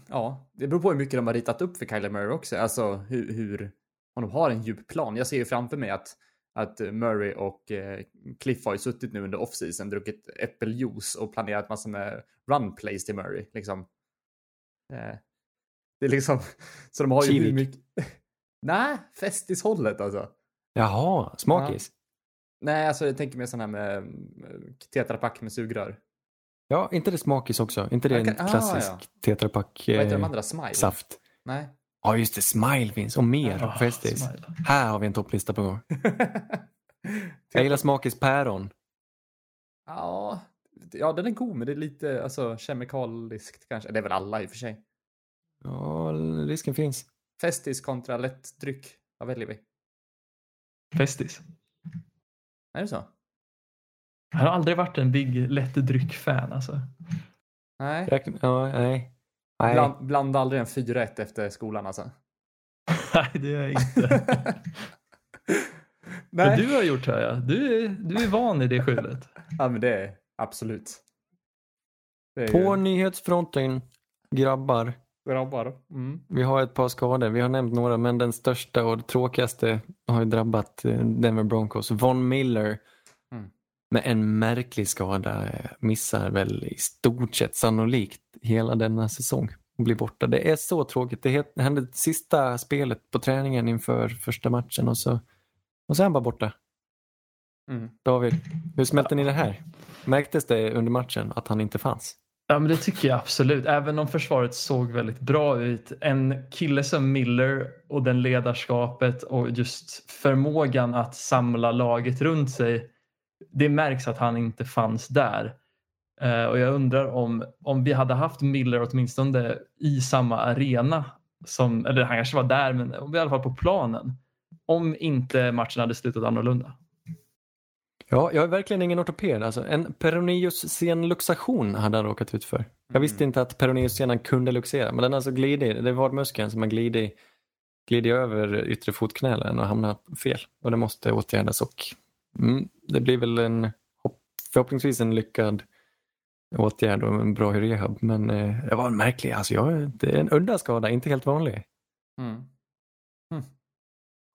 ja, det beror på hur mycket de har ritat upp för Kyler Murray också. Alltså hur, hur om de har en djup plan. Jag ser ju framför mig att, att Murray och eh, Cliff har ju suttit nu under offseason, druckit äppeljuice och planerat massor med run plays till Murray. Liksom. Eh, det är liksom, [LAUGHS] så de har ju hur Kivik. mycket... [LAUGHS] Nej, festishållet alltså. Jaha, smakis. Nej, alltså jag tänker mer sån här med mm, Tetra Pak med sugrör. Ja, inte det smakis också? Inte det Jag en kan- ah, klassisk ja. Tetra Pak Vad heter de eh, andra? Smile? saft? Nej. Ja, just det. Smile finns och mer. Ah, Festis. smile. Här har vi en topplista på gång. [LAUGHS] Jag gillar smakis päron. Ja, ja, den är god, men det är lite alltså, kemikaliskt kanske. Det är väl alla i och för sig. Ja, risken finns. Festis kontra lättdryck. Vad väljer vi? Festis. Är det så? Jag har aldrig varit en big lättdryck-fan alltså. Nej. Räkna, ja, nej. nej. Bland, blanda aldrig en 4-1 efter skolan alltså. [LAUGHS] Nej, det gör jag inte. [LAUGHS] Men Nej. du har gjort det, ja. Du är, du är van i det skjulet. Ja, men det är absolut. På ju nyhetsfronten, grabbar. grabbar. Mm. Vi har ett par skador. Vi har nämnt några, men den största och tråkigaste har ju drabbat eh, Denver Broncos. Von Miller Mm. med en märklig skada eh, missar väl i stort sett sannolikt hela denna säsong och blir borta. Det är så tråkigt. Det hände sista spelet på träningen inför första matchen och så, och så är han bara borta. Mm. David, hur smälte ni det här? Märktes det under matchen att han inte fanns? Ja, men det tycker jag absolut. Även om försvaret såg väldigt bra ut. En kille som Miller och den ledarskapet och just förmågan att samla laget runt sig. Det märks att han inte fanns där. Eh, och jag undrar om, om vi hade haft Miller åtminstone i samma arena som, eller han kanske var där, men om vi i alla fall på planen. Om inte matchen hade slutat annorlunda. Ja, jag är verkligen ingen ortoped. Alltså, en peroneussenluxation hade han råkat ut för. Jag visste inte att peroneussenan kunde luxera, men den alltså glidit. Det var muskeln som har glidit, glidit över yttre fotknölen och hamnat fel. Och det måste åtgärdas och mm, det blir väl en hopp- förhoppningsvis en lyckad åtgärd och en bra rehab. Men eh, det var en märklig, alltså jag, det är en udda skada, inte helt vanlig. Mm.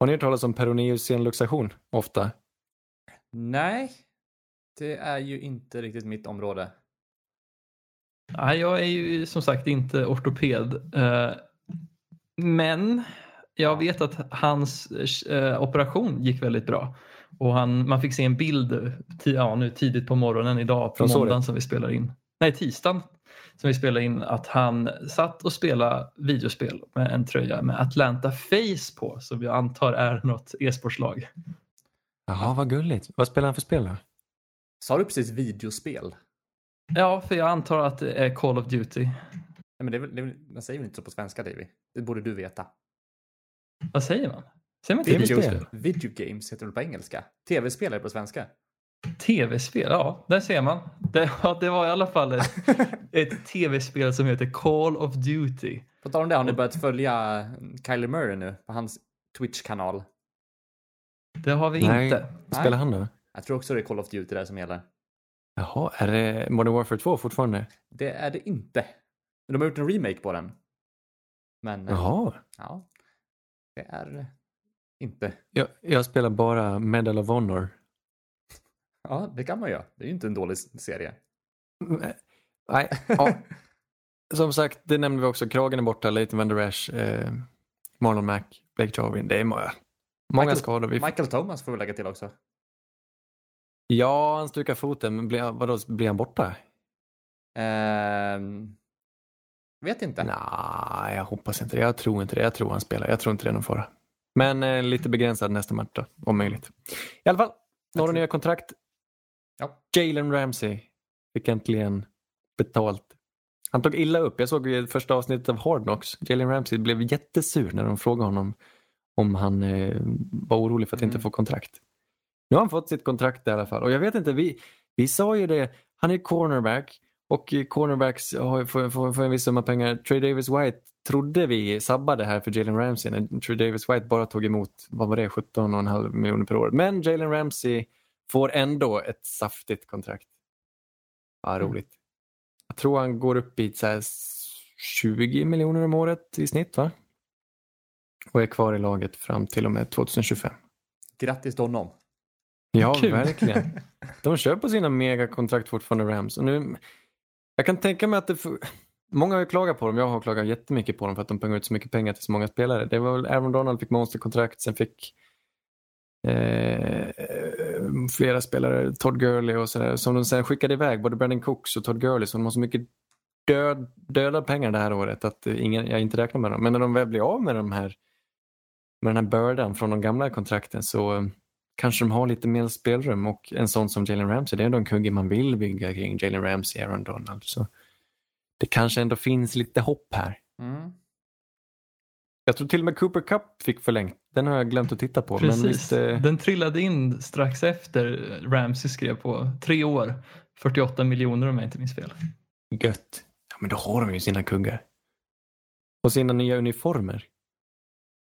Har ni hört talas om peroneussenluxation ofta? Nej, det är ju inte riktigt mitt område. Nej, jag är ju som sagt inte ortoped. eh, Men jag vet att hans eh, operation gick väldigt bra. Och han, man fick se en bild ja, nu tidigt på morgonen idag på måndagen som vi spelar in. Nej, tisdagen som vi spelar in att han satt och spelade videospel med en tröja med Atlanta Face på som jag antar är något e-sportslag. Jaha, vad gulligt. Vad spelar han för spel då? Sa du precis videospel? Ja, för jag antar att det är Call of Duty. Nej, men det är, väl- det är, väl- man säger väl inte så på svenska, Davy? Det borde du veta. Vad säger man? Säger man Videospel. Video games heter det på engelska? Tv-spel är det på svenska. Tv-spel, ja, där ser man. Det, ja, det var i alla fall ett, [LAUGHS] ett tv-spel som heter Call of Duty. På tal om det, har ni börjat följa Kyler Murray nu på hans Twitch-kanal? Det har vi Nej. inte. Spelar han då? Jag tror också det är Call of Duty där som gäller. Jaha, är det Modern Warfare 2 fortfarande? Det är det inte. Men de har gjort en remake på den. Men eh, Jaha. ja, det är inte. Jag, jag spelar bara Medal of Honor. [LAUGHS] Ja, det kan man göra. Det är ju inte en dålig serie. Nej, ja. [LAUGHS] Som sagt, det nämnde vi också. Kragen är borta, Leighton Van Der Esch, eh, Marlon Mack, Blake Jarvin. Det är många, många Michael- skador. Vi... Michael Thomas får vi lägga till också. Ja, han stukar foten, men blir, vadå, blir han borta? Ehm, Vet inte. Nej, jag hoppas inte det. Jag tror inte det. Jag tror han spelar. Jag tror inte det är någon fara. Men eh, lite begränsad nästa match då, om möjligt. I alla fall, några nya kontrakt. Ja. Jalen Ramsey fick äntligen betalt. Han tog illa upp. Jag såg ju första avsnittet av Hard Knocks. Jalen Ramsey blev jättesur när de frågade honom om han eh, var orolig för att inte Mm. få kontrakt. Nu har han fått sitt kontrakt i alla fall. Och jag vet inte, vi, vi sa ju det, han är cornerback och cornerbacks har, får, får, får en viss summa pengar. Trey Davis White trodde vi sabbade här för Jalen Ramsey när Trey Davis White bara tog emot, vad var det, 17,5 miljoner per år. Men Jalen Ramsey får ändå ett saftigt kontrakt. Ja, roligt. Jag tror han går upp i så här 20 miljoner om året i snitt va? Och är kvar i laget fram till och med 2025. Grattis till honom. Ja, Kul. verkligen. [LAUGHS] De kör på sina megakontrakt fortfarande Rams. Och nu, jag kan tänka mig att det... För, många har ju klagat på dem. Jag har klagat jättemycket på dem för att de pungar ut så mycket pengar till så många spelare. Det var väl Aaron Donald fick monsterkontrakt, sen fick eh, flera spelare, Todd Gurley och sådär, som de sen skickade iväg, både Brandon Cooks och Todd Gurley, så de har så mycket död, döda pengar det här året att eh, ingen, jag inte räknar med dem. Men när de väl blir av med de här med den här bördan från de gamla kontrakten så eh, kanske de har lite mer spelrum och en sån som Jalen Ramsey, det är ändå en kugge man vill bygga kring Jalen Ramsey, Aaron Donald. Så det kanske ändå finns lite hopp här. Mm. Jag tror till och med Cooper Cup fick förlängt. Den har jag glömt att titta på. Men Precis. visst, eh, Den trillade in strax efter Ramsey skrev på tre år. 48 miljoner om jag inte minns fel. gött. Ja, men då har de ju sina kuggar. Och sina nya uniformer.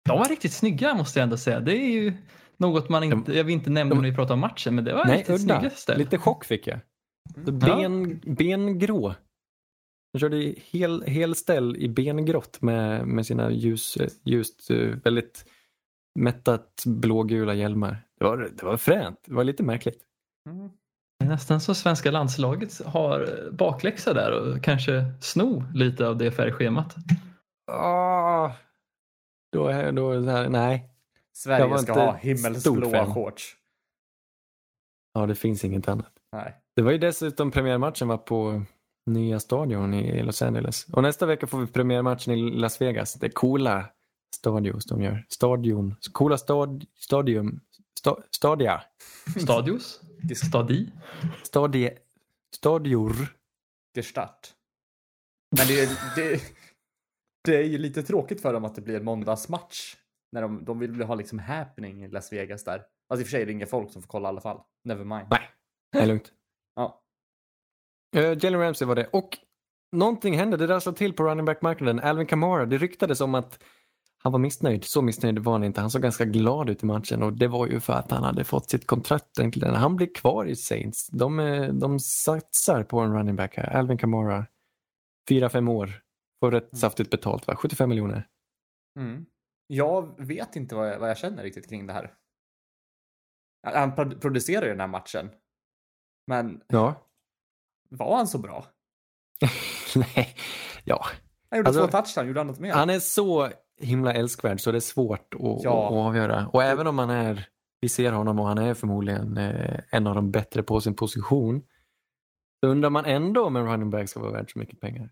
De var riktigt snygga måste jag ändå säga. Det är ju något man inte, jag vill inte nämna de- när vi pratar om matchen, men det var Nej, riktigt udda. snygga ställ. Lite chock fick jag. Så Mm. ben, bengrå. De körde i hel, helställ i bengrått med, med sina ljus, ljust, väldigt mättat blågula hjälmar. Det var, det var fränt. Det var lite märkligt. Mm. Det är Nästan så svenska landslaget har bakläxa där och kanske sno lite av det färgschemat. Ah, då då det här, nej. Sverige ska ha himmelsblåa shorts. Ja, det finns inget annat. Nej. Det var ju dessutom premiärmatchen var på nya stadion i Los Angeles. Och nästa vecka får vi premiärmatchen i Las Vegas. Det är coola stadios de gör. Stadion. Coola stad, stadium. Sta, stadia. Stadios? Stadi? Stadie, stadior. Gestart. Men det, det, det är ju lite tråkigt för dem att det blir en måndagsmatch. När de, de vill ha liksom happening i Las Vegas där. Alltså i och för sig är det inga folk som får kolla i alla fall. Never mind. Nej, det är lugnt. [LAUGHS] Ja. Uh, Jalen Ramsey var det. Och någonting hände. Det rasslade till på running back-marknaden. Alvin Kamara, det ryktades om att han var missnöjd. Så missnöjd var han inte. Han såg ganska glad ut i matchen och det var ju för att han hade fått sitt kontrakt. egentligen. Han blir kvar i Saints. De, eh, de satsar på en running back här. Alvin Kamara. Fyra, fem år. Får rätt saftigt betalt va? 75 miljoner. Mm. Jag vet inte vad jag, vad jag känner riktigt kring det här. Han pro- producerar ju den här matchen. Men Ja. [LAUGHS] var han så bra? [LAUGHS] Nej. Ja. Han gjorde Alltså, två touchdown, gjorde han något mer? Han är så himla älskvärd så det är svårt att, Ja. att avgöra. Och även om han är, vi ser honom och han är förmodligen eh, en av de bättre på sin position. Så undrar man ändå om en running back ska vara värd så mycket pengar.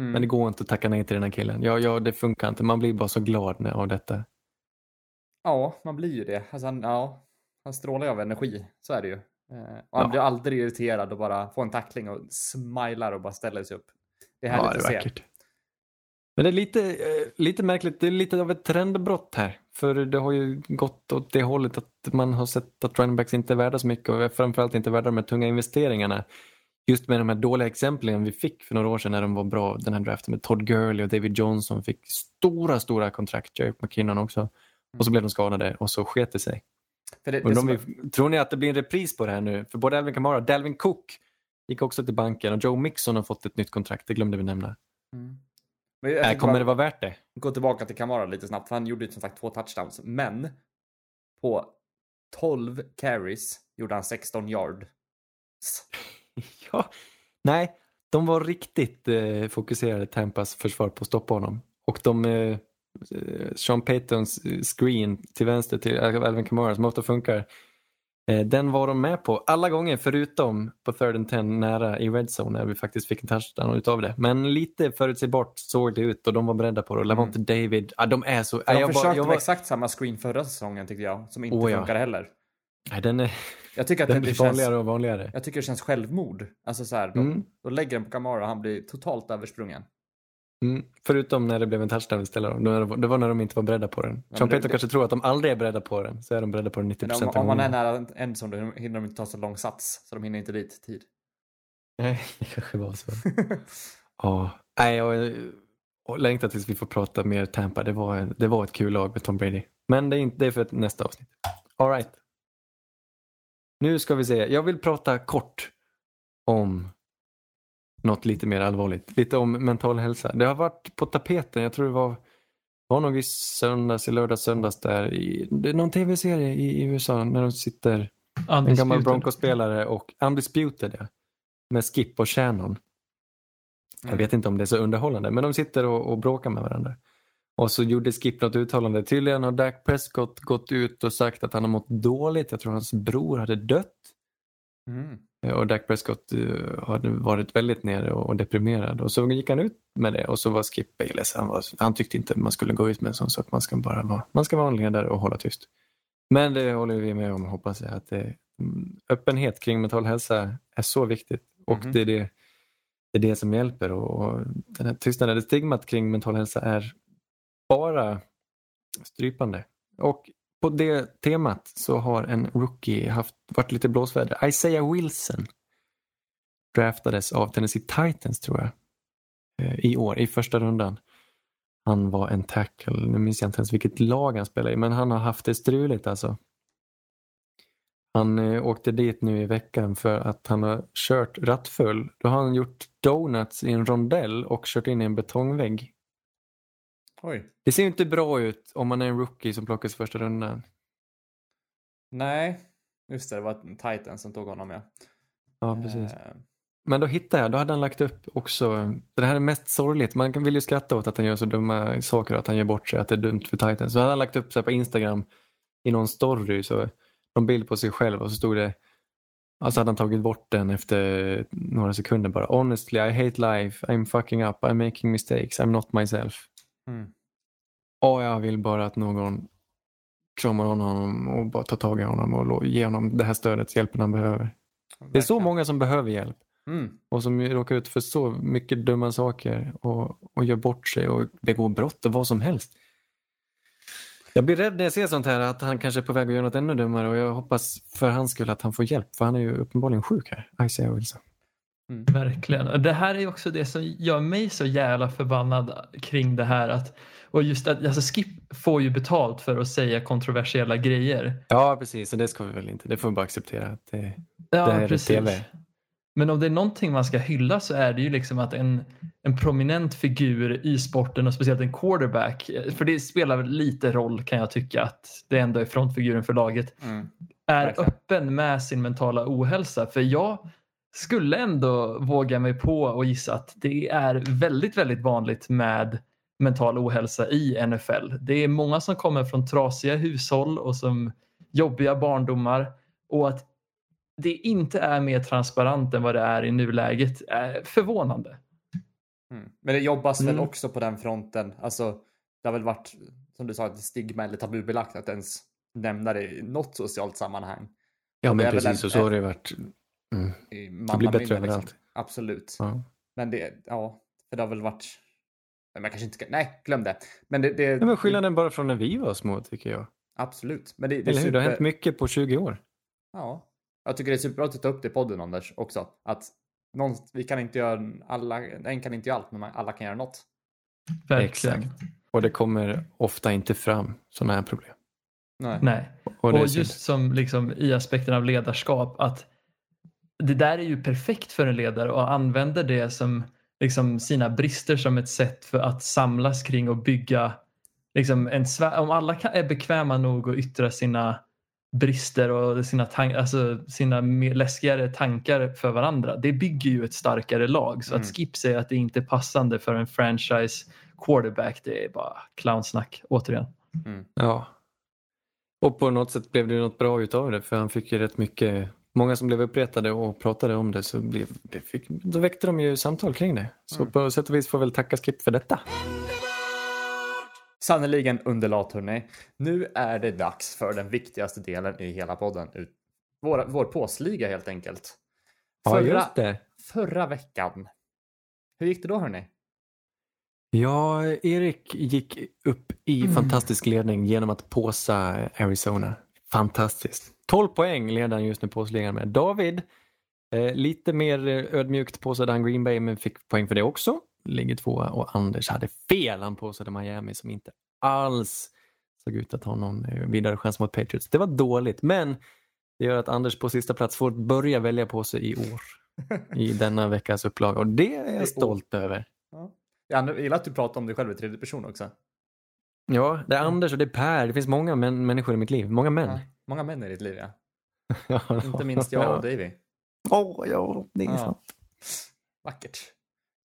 Mm. Men det går inte att tacka nej till den här killen. Ja, ja, det funkar inte. Man blir bara så glad när- av detta. Ja, man blir ju det. Alltså han, ja, han strålar ju av energi, så är det ju. Eh, och han Ja. blir aldrig irriterad och bara får en tackling och smilar och bara ställer sig upp. Det är Ja, härligt det att är se. vackert. Men det är lite, eh, lite märkligt. Det är lite av ett trendbrott här. För det har ju gått åt det hållet att man har sett att running backs inte är värda så mycket och framförallt inte värda de här tunga investeringarna. Just med de här dåliga exemplen vi fick för några år sedan när de var bra, den här draften med Todd Gurley och David Johnson fick stora, stora kontrakt, Jerick McKinnon också. Och så blev de skadade och så sket det sig. Det, det om vi, tror ni att det blir en repris på det här nu? För både Alvin Kamara och Dalvin Cook gick också till banken och Joe Mixon har fått ett nytt kontrakt, det glömde vi nämna. Mm. Äh, kommer bara det vara värt det? gå tillbaka till Kamara lite snabbt, han gjorde ju som sagt två touchdowns. Men på 12 carries gjorde han 16 yard. [LAUGHS] Ja, nej, de var riktigt eh, fokuserade Tampas försvar på att stoppa honom. Och de, eh, eh, Sean Paytons eh, screen till vänster till Alvin Kamara som ofta funkar. Eh, Den var de med på alla gånger förutom på third and ten nära i red zone när vi faktiskt fick en touchdown utav det. Men lite förutsägbart såg det ut och de var beredda på det. Lavonte David, ja, de är så... Mm. De jag bara- försökte jag med var- exakt samma screen förra säsongen tyckte jag, som inte Åh, ja. funkar heller. Nej, den, är, Jag tycker att den det, blir det känns, vanligare och vanligare. jag tycker det känns självmord. Alltså så här, de, Mm. då lägger den på Kamara och han blir totalt översprungen. Mm. Förutom när det blev en touchdown istället. då. Det var när de inte var beredda på den. Peter det- kanske tror att de aldrig är beredda på den. Så är de beredda på den 90 Men om, procent av om man är nära endzone då hinner de inte ta så lång sats. Så de hinner inte dit i tid. Nej, [LAUGHS] det kanske var så. Ja, nej, jag jag längtar tills vi får prata mer Tampa. Det var, det var ett kul lag med Tom Brady. Men det är, inte, det är för nästa avsnitt. All right. Nu ska vi se. Jag vill prata kort om något lite mer allvarligt. Lite om mental hälsa. Det har varit på tapeten. Jag tror det var, var nog i söndags, i lördags, söndags där. I, det är någon tv-serie i, i USA när de sitter en gammal. Broncos-spelare och Undisputed ja. Med Skip och Shannon. Jag Mm. vet inte om det är så underhållande, men de sitter och, och bråkar med varandra. Och så gjorde Skip något uttalande. Tydligen har Dak Prescott gått ut och sagt att han har mått dåligt. Jag tror hans bror hade dött. Mm. Och Dak Prescott eh, hade varit väldigt nere och, deprimerad. Och så gick han ut med det och så var Skip Bayless. Han, var, han tyckte inte man skulle gå ut med en sån sak. Man ska bara vara, man ska vara en ledare och hålla tyst. Men det håller vi med om hoppas jag. Att det, mm, öppenhet kring mental hälsa är så viktigt. Och Mhm. det, är det, det är det som hjälper. Och, och den här tystnaden, det stigmat kring mental hälsa är bara strypande. Och på det temat så har en rookie haft, varit lite blåsväder. Isaiah Wilson draftades av Tennessee Titans tror jag. Eh, I år, i första rundan. Han var en tackle, nu minns jag inte ens vilket lag han spelade i, men han har haft det struligt alltså. Han eh, åkte dit nu i veckan för att han har kört rattfull. Då har han gjort donuts i en rondell och kört in i en betongvägg. Oj. Det ser ju inte bra ut om man är en rookie som plockas i första rundan. Nej, just det. Det var Titan som tog honom ja. Ja, precis. Eh, Men då hittade jag, då hade han lagt upp också, det här är mest sorgligt, man kan- vill ju skratta åt att han gör så dumma saker, att han gör bort sig, att det är dumt för Titans. Så hade han lagt upp så på Instagram i någon story, så någon bild på sig själv och så stod det, alltså hade han tagit bort den efter några sekunder bara. Honestly, I hate life, I'm fucking up, I'm making mistakes, I'm not myself. Mm. Och jag vill bara att någon kramar honom och bara tar tag i honom och ger honom det här stödet, hjälpen han behöver. Det är så många som behöver hjälp Mm. och som råkar ut för så mycket dumma saker och, och gör bort sig och begår brott och vad som helst. Jag blir rädd när jag ser sånt här att han kanske är på väg att göra något ännu dummare och jag hoppas för hans skull att han får hjälp för han är ju uppenbarligen sjuk här, Isaiah Wilson. Verkligen. Det här är också det som gör mig så jävla förbannad kring det här. Att, och just att alltså Skip får ju betalt för att säga kontroversiella grejer. Ja, precis, och det ska vi väl inte, det får vi bara acceptera. Att det, Ja, Det här är precis. TV. Men om det är någonting man ska hylla så är det ju liksom att en, en prominent figur i sporten och speciellt en quarterback, för det spelar väl lite roll kan jag tycka att det ändå är frontfiguren för laget, Mm. är Verkligen. öppen med sin mentala ohälsa. För jag skulle ändå våga mig på och gissa att det är väldigt, väldigt vanligt med mental ohälsa i NFL. Det är många som kommer från trasiga hushåll och som jobbiga barndomar och att det inte är mer transparent än vad det är i nuläget är förvånande. Mm. Men det jobbas väl Mm. också på den fronten. Alltså, det har väl varit, som du sa, ett stigma eller tabubelagt att ens nämna det i något socialt sammanhang. ja, men väl precis, en- så har det varit. Mm. I Det blir bättre överallt. Absolut. Ja. Men det, ja, för det har väl varit... Nej, Man kanske inte ska... Nej, glöm det. Men det... det Ja, men skillnaden bara från när vi var små tycker jag. Absolut. Men det, det är Eller hur? Det har super... hänt mycket på 20 år. Ja. Jag tycker det är superbra att du tar upp det i podden, Anders, också. Att någon, vi kan inte göra... Alla, en kan inte göra allt, men alla kan göra något. Verkligen. Exakt. Och det kommer ofta inte fram sådana här problem. Nej. Nej. Och Och synd. just som liksom i aspekten av ledarskap att det där är ju perfekt för en ledare och använder det som liksom sina brister som ett sätt för att samlas kring och bygga liksom en om alla kan, är bekväma nog att yttra sina brister och sina, alltså sina läskigare tankar för varandra. Det bygger ju ett starkare lag. Så Mm. att Skip säger att det inte är passande för en franchise quarterback, det är bara clownsnack återigen. Ja. Och på något sätt blev det något bra utav det för han fick ju rätt mycket, många som blev uppretade och pratade om det så blev, det fick, då väckte de ju samtal kring det. Så Mm. på sätt och vis får väl tacka Skip för detta. Sannerligen underlat hörni. Nu är det dags för den viktigaste delen i hela podden. Vår, vår påsliga helt enkelt. Ja, Förra, just det. förra veckan. Hur gick det då hörni? Ja, Erik gick upp i Mm. fantastisk ledning genom att påsa Arizona. Fantastiskt. 12 poäng leder han just nu påsligan med. David, eh, lite mer eh, ödmjukt påsade han Green Bay men fick poäng för det också. Ligger tvåa och Anders hade fel. Han påsade Miami som inte alls såg ut att ha någon eh, vidare chans mot Patriots. Det var dåligt, men det gör att Anders på sista plats får börja välja på sig i år. [LAUGHS] I denna veckas upplaga och det är jag stolt över. Jag gillar att du pratar om dig själv i tredje person också. Ja, det är Anders och det är Per. Det finns många män, människor i mitt liv. Många män. Ja, många män i ditt liv ja. [LAUGHS] Ja. Inte minst jag och Davy. Åh, ja, det är Ja. sant. Vackert.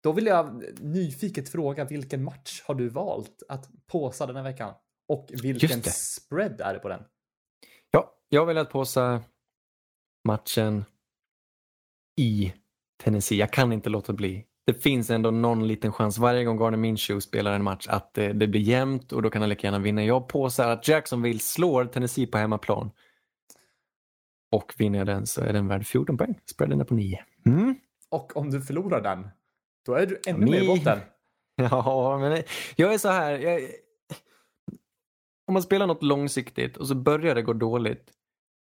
Då vill jag nyfiket fråga vilken match har du valt att påsa den här veckan? Och vilken spread är det på den? Ja, jag vill att påsa matchen i Tennessee. Jag kan inte låta bli. Det finns ändå någon liten chans varje gång Garner Minshew spelar en match att det, det blir jämnt och då kan han lika gärna vinna. Jag påsar att Jacksonville slår Tennessee på hemmaplan. Och vinner jag den så är den värd 14 poäng. Spreaden är på 9. Mm. Och om du förlorar den, då är du ännu Ni- mer i botten. [LAUGHS] Ja, men jag är så här. Jag, om man spelar något långsiktigt och så börjar det gå dåligt,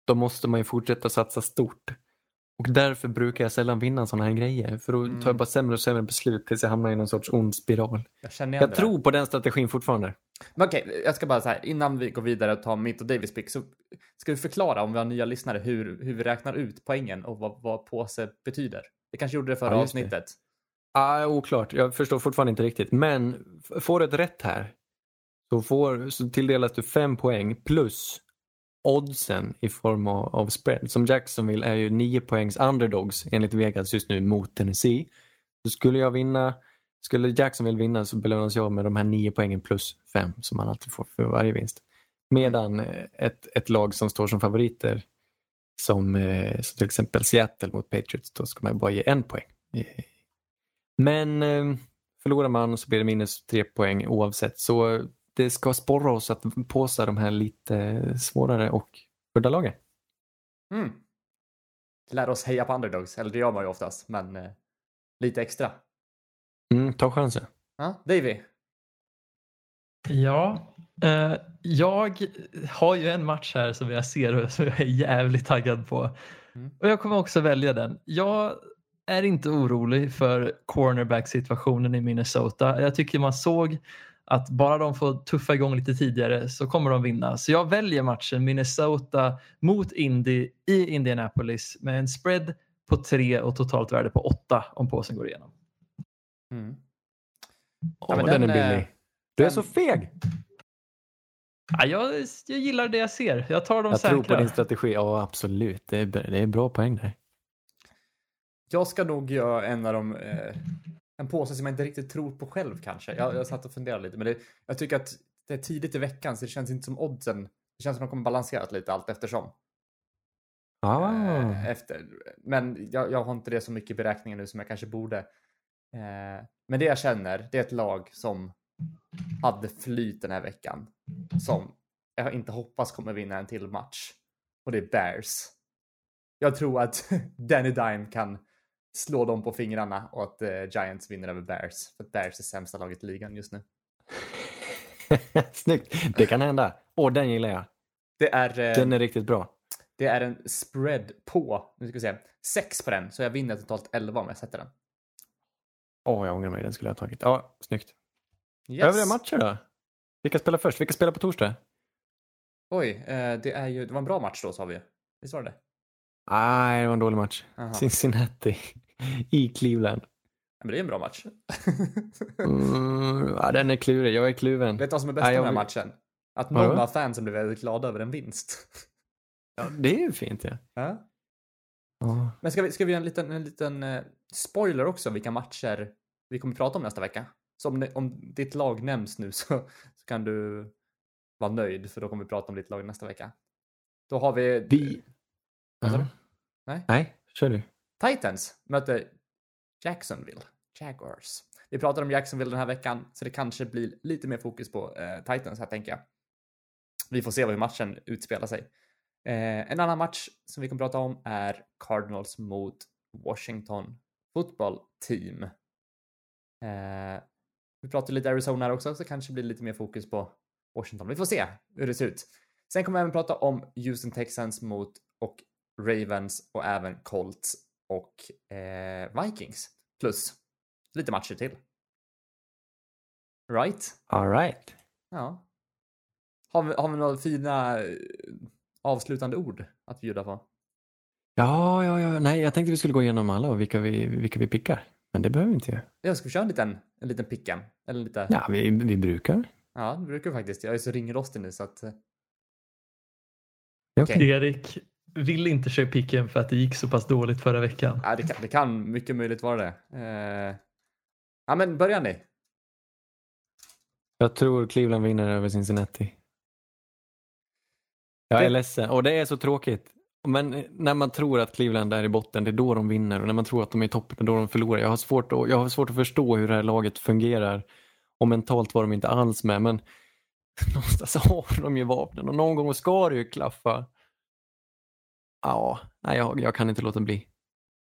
då måste man ju fortsätta satsa stort. Och därför brukar jag sällan vinna sådana här grejer. För då tar jag Mm. bara sämre och sämre beslut tills jag hamnar i någon sorts ond spiral. Jag Jag tror på den strategin fortfarande. Men okej, jag ska bara så här, innan vi går vidare och tar mitt och Davids pick så ska vi förklara om vi har nya lyssnare hur, hur vi räknar ut poängen och vad, vad påse betyder. Vi kanske gjorde det förra Ja, just det. avsnittet. Ah, oklart, jag förstår fortfarande inte riktigt. Men får du ett rätt här så, får, så tilldelas du fem poäng plus oddsen i form av, av spread. Som Jacksonville är ju nio poängs underdogs enligt Vegas just nu mot Tennessee. Så skulle jag vinna, skulle Jacksonville vinna så belönas jag med de här nio poängen plus fem som man alltid får för varje vinst. Medan eh, ett, ett lag som står som favoriter som, eh, som till exempel Seattle mot Patriots, då ska man bara ge en poäng. Men eh, förlorar man så blir det minus tre poäng oavsett. Så det ska sporra oss att påsa de här lite svårare och udda lagen. Mm. Lär oss heja på underdogs, eller det gör man ju oftast, men eh, lite extra. Mm, ta chansen. Ja, Davy. Ja, eh, jag har ju en match här som jag ser och som jag är jävligt taggad på. Mm. Och jag kommer också välja den. Jag är inte orolig för cornerback-situationen i Minnesota. Jag tycker man såg att bara de får tuffa igång lite tidigare så kommer de vinna. Så jag väljer matchen Minnesota mot Indy i Indianapolis med en spread på tre och totalt värde på åtta om påsen går igenom. Mm. Åh, men den, den, är billig. Du är den- så feg! Ja, jag, jag gillar det jag ser. Jag tar de Jag säkra. tror på din strategi. Ja, absolut. Det är, det är bra poäng där. Jag ska nog göra en av de, eh, en påse som jag inte riktigt tror på själv kanske. Jag, jag satt och funderade lite, men det, jag tycker att det är tidigt i veckan så det känns inte som oddsen. Det känns som att de kommer balanserat lite allt eftersom. Ah. Eh, efter. Men jag, jag har inte det så mycket i beräkningen nu som jag kanske borde. Eh, men det jag känner, det är ett lag som hade flyt den här veckan. Som jag inte hoppas kommer vinna en till match. Och det är Bears. Jag tror att [LAUGHS] Danny Dime kan slå dem på fingrarna och att eh, Giants vinner över Bears. För Bears är sämsta laget i ligan just nu. [LAUGHS] Snyggt. Det kan hända. Och den gillar jag. Det är, eh, Den är riktigt bra. det är en spread på, nu ska vi se, 6 på den. Så jag vinner totalt 11 om jag sätter den. Åh, jag ångrar mig. Den skulle jag ha tagit. Ja, snyggt. Yes. Övriga matcher då? Vilka spelar först? Vilka spelar på torsdag? Oj, eh, det, är ju, det var en bra match då sa vi. Visst var det det? Nej, det var en dålig match. Aha. Cincinnati [LAUGHS] i Cleveland. Men det är en bra match. Mm, ja, den är klurig. Jag är kluven. Vet du vad som är bäst med jag den här matchen? Att många av fansen blev väldigt glada över en vinst. Ja, det är ju fint. Ja. Ja. Ja. Men ska vi, ska vi göra en liten, en liten eh, spoiler också vilka matcher vi kommer prata om nästa vecka? Så om, om ditt lag nämns nu så, så kan du vara nöjd för då kommer vi prata om ditt lag nästa vecka. Då har vi Vi... Ja. du? Nej. Nej, kör du. Titans möter Jacksonville Jaguars. Vi pratar om Jacksonville den här veckan, så det kanske blir lite mer fokus på eh, Titans här tänker jag. Vi får se hur matchen utspelar sig. Eh, en annan match som vi kommer prata om är Cardinals mot Washington Football Team. Eh, vi pratar lite Arizona här också, så kanske blir lite mer fokus på Washington. Vi får se hur det ser ut. Sen kommer vi även prata om Houston Texans mot och Ravens och även Colts och eh, Vikings. Plus lite matcher till. Right? All right. Ja. Har vi, har vi några fina eh, avslutande ord att bjuda på? Ja, ja, ja. Nej, jag tänkte vi skulle gå igenom alla och vilka vi, vilka vi pickar. Men det behöver vi inte göra. Jag ska köra en liten, en liten picken? Eller lite... Ja, vi, vi brukar. Ja, det brukar vi faktiskt. Jag är så ringrostig nu så att... okej. Erik vill inte köra picken för att det gick så pass dåligt förra veckan. Ja, det kan, det kan mycket möjligt vara det. Eh, ja, men börja ni. Jag tror Cleveland vinner över Cincinnati. Jag är Det- ledsen och det är så tråkigt. Men när man tror att Cleveland är i botten, det är då de vinner. Och när man tror att de är i toppen, det är då de förlorar. Jag har svårt att, jag har svårt att förstå hur det här laget fungerar. Och mentalt var de inte alls med. Men [LAUGHS] någonstans har de ju vapnen och någon gång ska det ju klaffa. Ja, nej, jag, jag kan inte låta bli.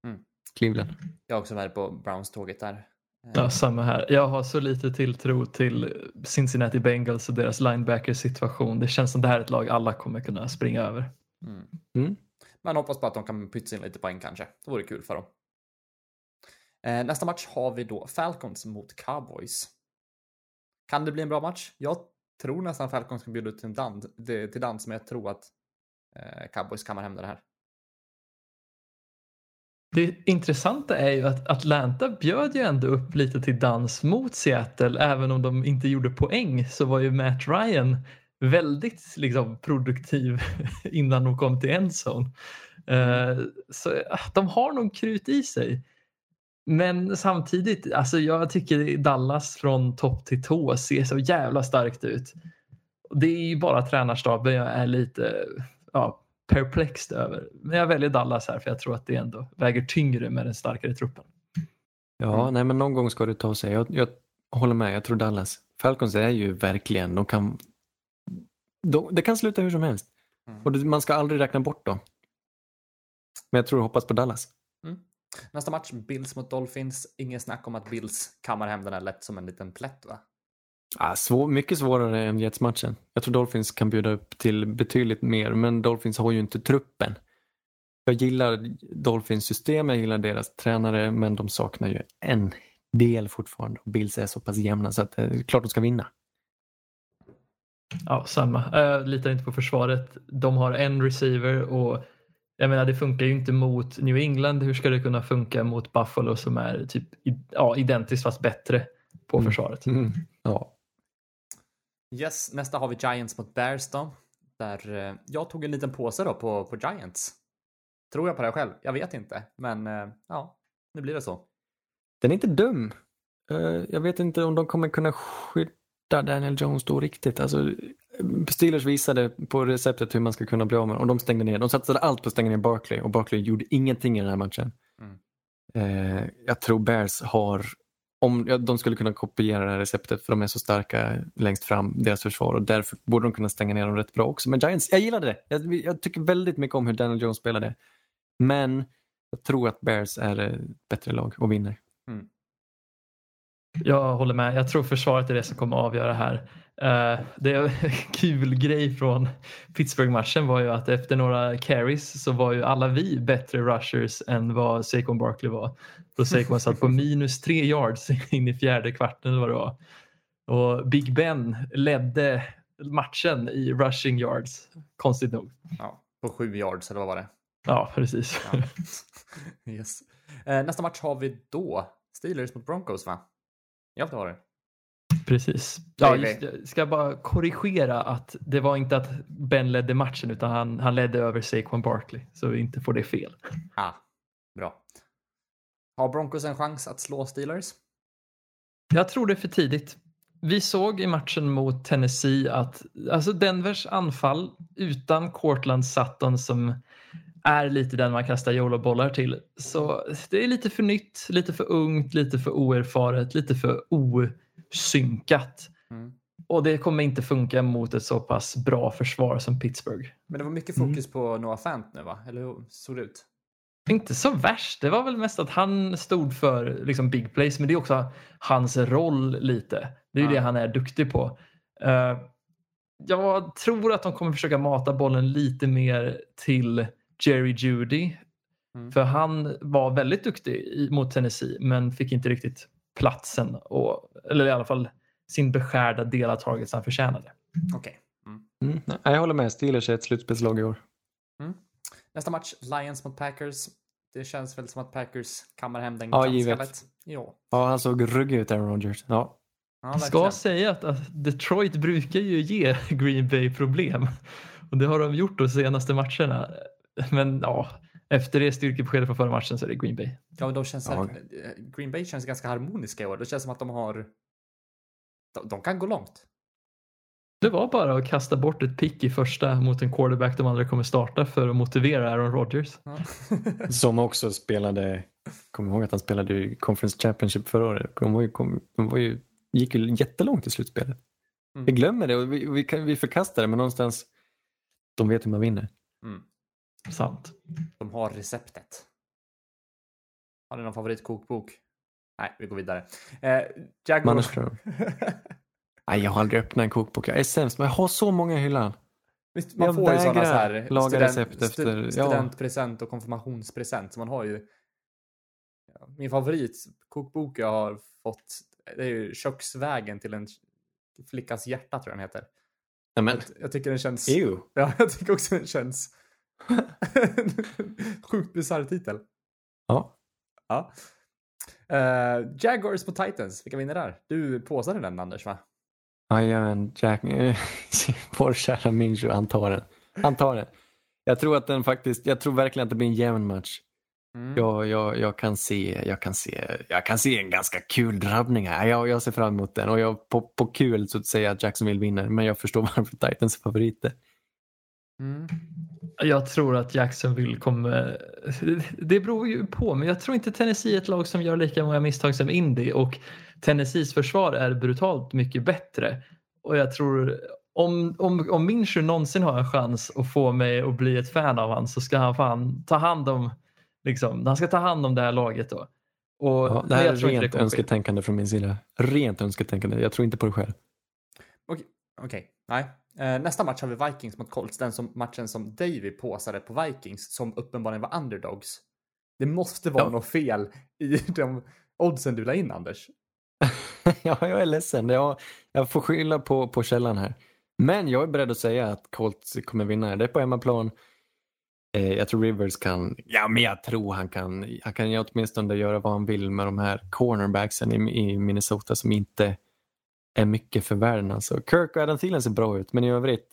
Mm. Cleveland. Jag är också med på Browns-tåget där. Eh, Ja, samma här. Jag har så lite tilltro till Cincinnati Bengals och deras linebackers situation. Det känns som det här är ett lag alla kommer kunna springa över. Mm. Mm. Men hoppas på att de kan pytsa in lite poäng kanske. Det vore kul för dem. Eh, nästa match har vi då Falcons mot Cowboys. Kan det bli en bra match? Jag tror nästan Falcons kan bjuda ut till dans, men jag tror att eh, Cowboys kammar hem det här. Det intressanta är ju att Atlanta bjöd ju ändå upp lite till dans mot Seattle. Även om de inte gjorde poäng så var ju Matt Ryan väldigt liksom, produktiv [LAUGHS] innan de kom till endzone. Eh, så ah, de har nog krut i sig. Men samtidigt, alltså jag tycker Dallas från topp till tå ser så jävla starkt ut. Det är ju bara tränarstaben jag är lite ja, perplext över. Men jag väljer Dallas här för jag tror att det ändå väger tyngre med den starkare truppen. Ja, nej men någon gång ska det ta sig. Jag, jag håller med, jag tror Dallas. Falcons är ju verkligen, de kan... De, det kan sluta hur som helst. Mm. Och man ska aldrig räkna bort dem. Men jag tror och hoppas på Dallas. Nästa match, Bills mot Dolphins. Ingen snack om att Bills kammar hem den här lätt som en liten plätt va? Ah, svår, mycket svårare än Jets-matchen. Jag tror Dolphins kan bjuda upp till betydligt mer, men Dolphins har ju inte truppen. Jag gillar Dolphins system, jag gillar deras tränare, men de saknar ju en del fortfarande. Bills är så pass jämna så att det är klart de ska vinna. Ja, samma. Jag litar inte på försvaret. De har en receiver och jag menar det funkar ju inte mot New England. Hur ska det kunna funka mot Buffalo som är typ ja, identiskt fast bättre på Mm. försvaret? Mm. Ja. Yes, nästa har vi Giants mot Bears då. Där eh, jag tog en liten påse då på, på Giants. Tror jag på det själv? Jag vet inte, men eh, ja, nu blir det så. Den är inte dum. Eh, Jag vet inte om de kommer kunna skydda Daniel Jones då riktigt. Alltså, Steelers visade på receptet hur man ska kunna bli av med och de stängde ner. De satsade allt på att stänga ner Barkley och Barkley gjorde ingenting i den här matchen. Mm. Jag tror Bears har, om ja, de skulle kunna kopiera det här receptet för de är så starka längst fram, deras försvar och därför borde de kunna stänga ner dem rätt bra också. Men Giants, jag gillade det. Jag, jag tycker väldigt mycket om hur Daniel Jones spelade. Men jag tror att Bears är ett bättre lag och vinner. Mm. Jag håller med. Jag tror försvaret är det som kommer att avgöra här. Eh, det är en [LAUGHS] kul grej från Pittsburgh-matchen var ju att efter några carries så var ju alla vi bättre rushers än vad Saquon Barkley var. Då Saquon satt på minus tre yards [LAUGHS] in i fjärde kvarten eller vad det var. Och Big Ben ledde matchen i rushing yards, konstigt nog. Ja, på sju yards eller vad var det? Ja, precis. Ja. [LAUGHS] yes. eh, nästa match har vi då Steelers mot Broncos va? Ja, det var det. Precis. Ja, just, jag ska bara korrigera att det var inte att Ben ledde matchen utan han, han ledde över Saquon Barkley. Så vi inte får det fel. Ah, bra. Har Broncos en chans att slå Steelers? Jag tror det är för tidigt. vi såg i matchen mot Tennessee att alltså Denvers anfall utan Cortland Sutton som är lite den man kastar YOLO-bollar till. Så det är lite för nytt, lite för ungt, lite för oerfaret, lite för osynkat. Mm. Och det kommer inte funka mot ett så pass bra försvar som Pittsburgh. Men det var mycket Mm. fokus på Noah Fant nu va? Eller hur såg det ut? Inte så värst. Det var väl mest att han stod för liksom big plays, men det är också hans roll lite. Det är ju Ja. det han är duktig på. Eh, jag tror att de kommer försöka mata bollen lite mer till Jerry Judy. Mm. För han var väldigt duktig mot Tennessee, men fick inte riktigt platsen. Och, eller i alla fall sin beskärda del av targets han förtjänade. Okej. Mm. Mm. Jag håller med. Steelers är ett slutspelslag i år. Nästa match, Lions mot Packers. Det känns väl som att Packers kammar hem den Ja, ganska givet. lätt. Ja. Ja, han såg ruggig ut, Aaron Rodgers. Ja. ja Ska säga att, att Detroit brukar ju ge [LAUGHS] Green Bay problem. Och det har de gjort de senaste matcherna. Men ja, efter det styrkebeskedet från förra matchen så är det Green Bay. Ja, de känns Ja. verkligen- Green Bay känns ganska harmoniska i år. Det känns som att de har... De, de kan gå långt. Det var bara att kasta bort ett pick i första mot en quarterback de andra kommer starta för att motivera Aaron Rodgers. Ja. [LAUGHS] [LAUGHS] Som också spelade, kom ihåg att han spelade i Conference Championship förra året. De, var ju, kom, de var ju, gick ju jättelångt i slutspelet. Mm. Vi glömmer det och vi, vi, kan, vi förkastar det men någonstans, de vet hur man vinner. Mm. Sant. De har receptet. Har ni någon favoritkokbok? Nej, vi går vidare. Eh, Jaguar... Mannerström. [LAUGHS] Nej, jag har aldrig öppnat en kokbok. Jag är sämst, men jag har så många i hyllan. Visst, man Jag får ju sådana så här laga recept efter- stu- ja. studentpresent och konfirmationspresent. Så man har ju... Ja, Min favoritkokbok jag har fått det är ju Köksvägen till en flickas hjärta tror jag den heter. Nej, men, Jag, jag tycker den känns... ew. [LAUGHS] Ja, jag tycker också den känns... [LAUGHS] Sjukt bisarr titel. Ja. Ja. Eh, Jaguars på Titans, vilka vinner där? Du påsade den Anders va? Jajamän, Jack, [LAUGHS] vår kära Minju, han tar den. Han tar den. Jag tror att den faktiskt, jag tror verkligen att det blir en jämn match. Mm. Jag, jag, jag, kan se, jag, kan se, jag kan se en ganska kul drabbning här. Jag, jag ser fram emot den och jag, på, på kul så säger jag att Jacksonville vinner, men jag förstår [LAUGHS] varför Titans är favoriter. Mm. Jag tror att Jacksonville kommer... Det beror ju på, men jag tror inte Tennessee är ett lag som gör lika många misstag som Indy och Tennessees försvar är brutalt mycket bättre. Och jag tror om, om, om Minshew någonsin har en chans att få mig att bli ett fan av han så ska han fan ta hand om liksom, han ska ta hand om det här laget då. Och Ja, det här jag är rent önsketänkande från min sida. Rent önsketänkande. Jag tror inte på det själv. Okej, okej. nej. Eh, nästa match har vi Vikings mot Colts. Den som, matchen som Davy påsade på Vikings som uppenbarligen var underdogs. Det måste vara Ja. något fel i [LAUGHS] de oddsen du la in Anders. [LAUGHS] ja, jag är ledsen. Jag, jag får skylla på, på källan här. Men jag är beredd att säga att Colts kommer vinna. Det är på hemmaplan. Eh, jag tror Rivers kan, ja men jag tror han kan, han kan åtminstone göra vad han vill med de här cornerbacksen i, i Minnesota som inte är mycket för världen. Alltså. Kirk och Adam Thielen ser bra ut, men i övrigt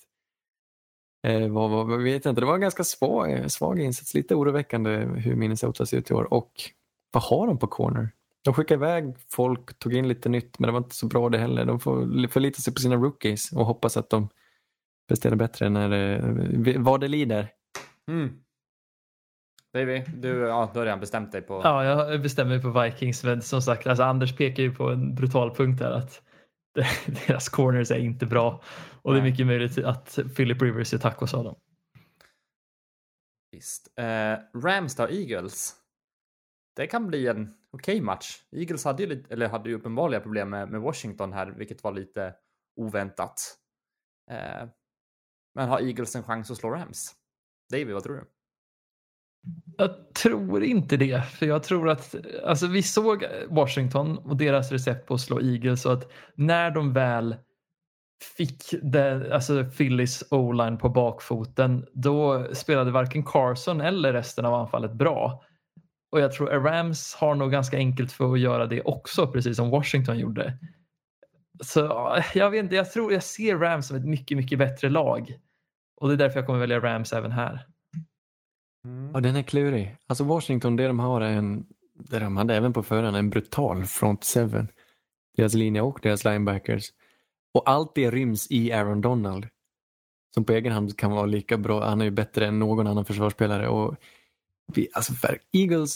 eh, vad, vad, vad vet jag inte. Det var en ganska svag, svag insats, lite oroväckande hur Minnesota ser ut i år. Och vad har de på corner? De skickade iväg folk, tog in lite nytt, men det var inte så bra det heller. De får förlita sig på sina rookies och hoppas att de presterar bättre när det, vad det lider. Mm. Davy, du, ja, du har redan bestämt dig på... Ja, jag bestämmer mig på Vikings, men som sagt, alltså Anders pekar ju på en brutal punkt här att [LAUGHS] deras corners är inte bra och det är Nej. mycket möjligt att Philip Rivers är tacos av dem. Visst. Eh, Rams då, Eagles. Det kan bli en okej match. Eagles hade ju, lite, eller hade ju uppenbarliga problem med, med Washington här, vilket var lite oväntat. Eh, men har Eagles en chans att slå Rams? David, vad tror du? Jag tror inte det, för jag tror att alltså vi såg Washington och deras recept på att slå Eagles så att när de väl fick det, alltså Phillies o-line på bakfoten, då spelade varken Carson eller resten av anfallet bra. Och jag tror Rams har nog ganska enkelt för att göra det också, precis som Washington gjorde. Så jag vet inte, jag tror jag ser Rams som ett mycket, mycket bättre lag. Och det är därför jag kommer välja Rams även här. Mm. Ja, den är klurig. Alltså Washington, det de har är en, det de hade även på förhand, en brutal front seven. Deras linje och deras linebackers. Och allt det ryms i Aaron Donald. Som på egen hand kan vara lika bra. Han är ju bättre än någon annan försvarsspelare. Och vi, alltså för Eagles,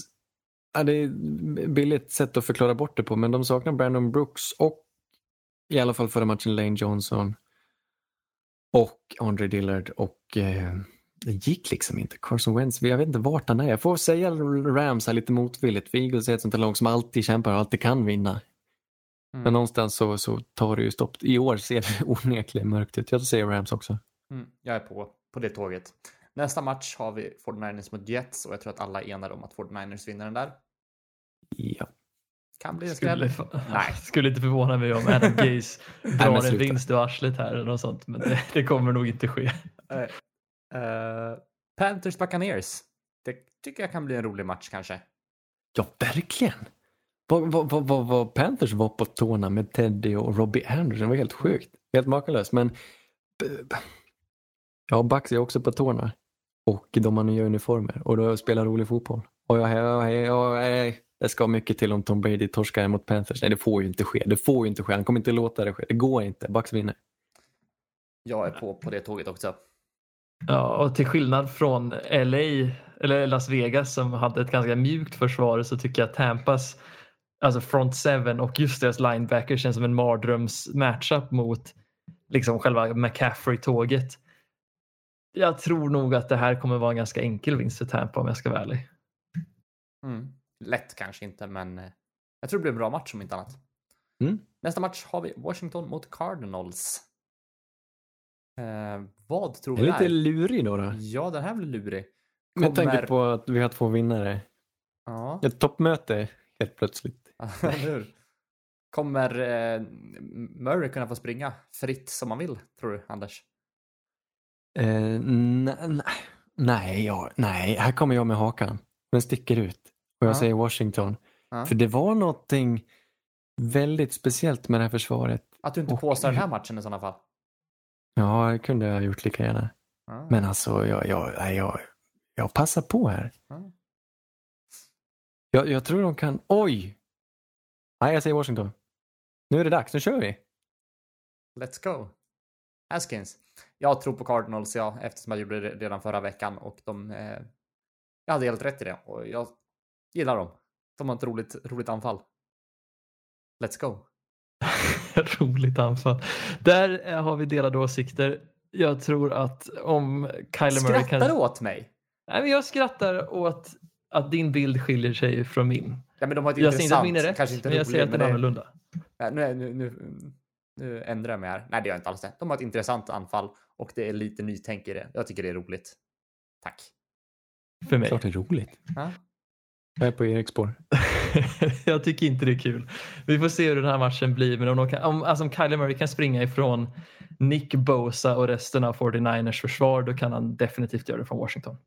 ja, det är ett billigt sätt att förklara bort det på, men de saknar Brandon Brooks och i alla fall förra matchen Lane Johnson och Andre Dillard och eh, det gick liksom inte. Carson Wentz, jag vet inte vart han är. Jag får säga Rams här lite motvilligt, för Eagles är ett sånt här lag som alltid kämpar och alltid kan vinna. Mm. Men någonstans så, så tar det ju stopp. I år ser det [LAUGHS] onekligen mörkt ut. Jag säger Rams också. Mm, jag är på, på det tåget. Nästa match har vi 49ers mot Jets och jag tror att alla är enade om att 49ers vinner den där. Ja. Kan bli en skräll. Nej. Nej. [LAUGHS] skulle inte förvåna mig om Adam [LAUGHS] Gaze drar en vinst ur arslet här eller något sånt. Men det, det kommer nog inte ske. Eh, Panthers Buccaneers. Det tycker jag kan bli en rolig match kanske. Ja, verkligen. Vad, Panthers var på tårna med Teddy och Robbie Anderson det var helt sjukt. Helt makalöst. Men ja, Bucks är också på tårna. Och de har nya uniformer och då spelar rolig fotboll. Och jag, jag, jag, jag, jag, det ska mycket till om Tom Brady torskar mot Panthers. Nej, det får ju inte ske. Det får ju inte ske. Han kommer inte låta det ske. Det går inte. Bucks vinner. Jag är på på det tåget också. Ja, och till skillnad från LA eller Las Vegas som hade ett ganska mjukt försvar så tycker jag att Tampas alltså front seven och just deras linebacker känns som en mardröms matchup mot liksom själva McCaffrey-tåget. Jag tror nog att det här kommer vara en ganska enkel vinst för Tampa om jag ska vara ärlig. Mm. Lätt kanske inte, men eh, jag tror det blir en bra match om inte annat. Mm. Nästa match har vi Washington mot Cardinals. Eh, vad tror Det är lite lurig då. då. Ja, den här blir lurig. Med tanke Kommer- på att vi har två vinnare. Ja, Ett toppmöte helt plötsligt. [LAUGHS] Kommer eh, Murray kunna få springa fritt som man vill, tror du, Anders? Eh, nej, ja, nej, här kommer jag med hakan. Den sticker ut. Och jag Ja. säger Washington. Ja. För det var någonting väldigt speciellt med det här försvaret. Att du inte Och- påstår den här matchen i sådana fall. Ja, det kunde jag ha gjort lika gärna. Ja. Men alltså, jag, jag, jag, jag passar på här. Ja. Jag, jag tror de kan... Oj! Nej, jag säger Washington. Nu är det dags, nu kör vi. Let's go. Haskins. Jag tror på Cardinals, ja, eftersom jag gjorde det redan förra veckan och de... Eh, jag hade helt rätt i det och jag gillar dem. De har ett roligt, roligt anfall. Let's go. [LAUGHS] Roligt anfall. Där eh, har vi delade åsikter. Jag tror att om Kyler Murray Skrattar kan... du åt mig? Nej, men jag skrattar åt att din bild skiljer sig från min. Ja, men de har ett Jag säger inte att min är rätt, kanske inte men jag säger att den är annorlunda. Ja, nu, nu, nu, nu ändrar jag mig här. Nej, det gör jag inte alls det. De har ett intressant anfall och det är lite nytänk i det. Jag tycker det är roligt. Tack. För mig. Klart det är roligt. Ja. Jag är på Eriks spår. [LAUGHS] jag tycker inte det är kul. Vi får se hur den här matchen blir. Men om, de kan, om, alltså om Kyler Murray kan springa ifrån Nick Bosa och resten av 49ers försvar då kan han definitivt göra det från Washington.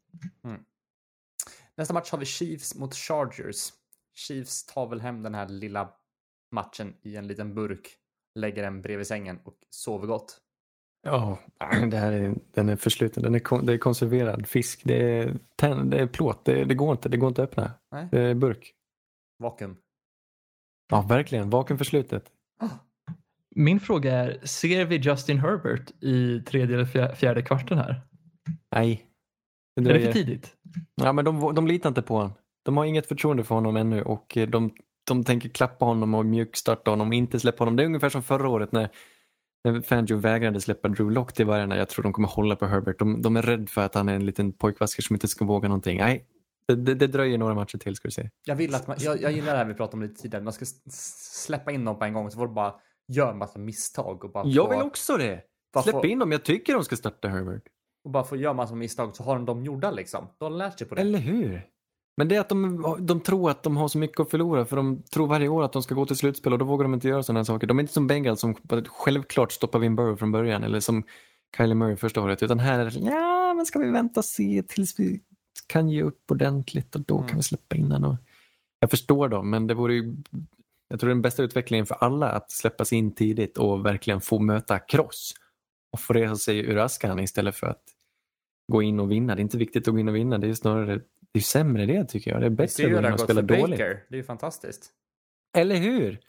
Nästa match har vi Chiefs mot Chargers. Chiefs tar väl hem den här lilla matchen i en liten burk, lägger den bredvid sängen och sover gott. Ja, [CLEARS THROAT] det här är, den är försluten. Den är, det är konserverad fisk. Det är, tenn, det är plåt. Det, det går inte. Det går inte att öppna. Nej. Det är burk. Vakuum. Ja, verkligen. Vakuum förslutet. [GASPS] Min fråga är, ser vi Justin Herbert i tredje eller fjär- fjärde kvarten här? Nej. Det Är det för tidigt? Ja, men de, de litar inte på honom. De har inget förtroende för honom ännu och eh, de, de tänker klappa honom och mjukstarta honom och inte släppa honom. Det är ungefär som förra året när, när Fangio vägrade släppa Drew Lock till vargarna. Jag tror de kommer hålla på Herbert. De, de är rädda för att han är en liten pojkvasker som inte ska våga någonting. Nej, det, det, det dröjer några matcher till ska du se. Jag vill att man, jag, jag gillar det här vi pratade om lite tidigare, man ska släppa in dem på en gång så får du bara göra en massa misstag och bara Jag få, vill också det. Släpp få, in dem. Jag tycker de ska starta Herbert. och bara få göra massa misstag så har de dem gjorda liksom. De har lärt sig på det. Eller hur? Men det är att de, de tror att de har så mycket att förlora för de tror varje år att de ska gå till slutspel och då vågar de inte göra sådana här saker. De är inte som Bengals som självklart stoppar Vin Burrow från början eller som Kyler Murray första året utan här är det ja men ska vi vänta och se tills vi kan ge upp ordentligt och då Mm. kan vi släppa in den. Och... Jag förstår dem men det vore ju jag tror den bästa utvecklingen för alla att släppas in tidigt och verkligen få möta kross och få resa sig ur askan istället för att gå in och vinna. Det är inte viktigt att gå in och vinna, det är snarare det är sämre det tycker jag. Det är bättre att det har och gått spela dåligt. Baker. Det är ju fantastiskt. Eller hur?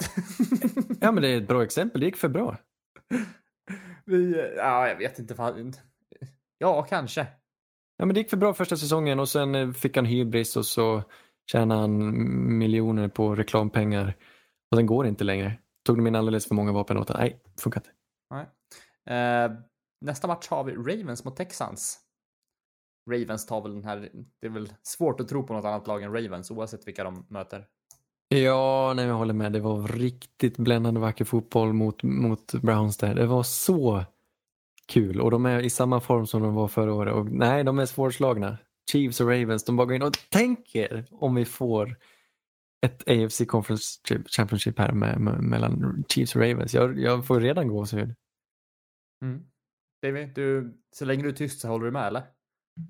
[LAUGHS] ja men det är ett bra exempel, det gick för bra. [LAUGHS] Vi, ja, jag vet inte. Fan. Ja, kanske. Ja, men det gick för bra första säsongen och sen eh, fick han hybris och så tjänade han miljoner på reklampengar. Och sen går det inte längre. Tog de in alldeles för många vapen åt honom. Nej, funkar inte. Nej. Eh, nästa match har vi Ravens mot Texans. Ravens tar väl den här, det är väl svårt att tro på något annat lag än Ravens oavsett vilka de möter. Ja, nej, jag håller med. Det var riktigt bländande vacker fotboll mot, mot Browns där. Det var så kul och de är i samma form som de var förra året. Och nej, de är svårslagna. Chiefs och Ravens, de bara går in och tänker om vi får ett AFC Conference Championship här med, med, mellan Chiefs och Ravens. Jag, jag får redan gåshud. Mm. David, du, så länge du är tyst så håller du med eller?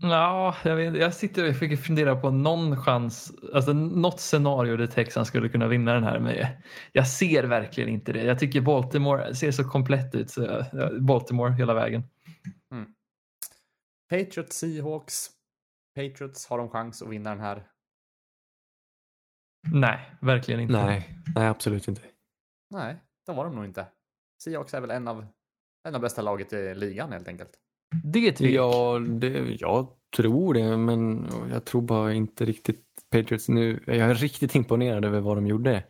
Ja, jag, vet, jag sitter och försöker fundera på någon chans, alltså något scenario där Texans skulle kunna vinna den här. Men jag ser verkligen inte det. Jag tycker Baltimore ser så komplett ut. Så Baltimore hela vägen. Mm. Patriots Seahawks. Patriots har de chans att vinna den här? Nej, verkligen inte. Nej, nej absolut inte. Nej, det var de nog inte. Seahawks är väl en av, en av bästa laget i ligan helt enkelt. Det är tvek. Ja, det, jag tror det, men jag tror bara inte riktigt Patriots nu. Jag är riktigt imponerad över vad de gjorde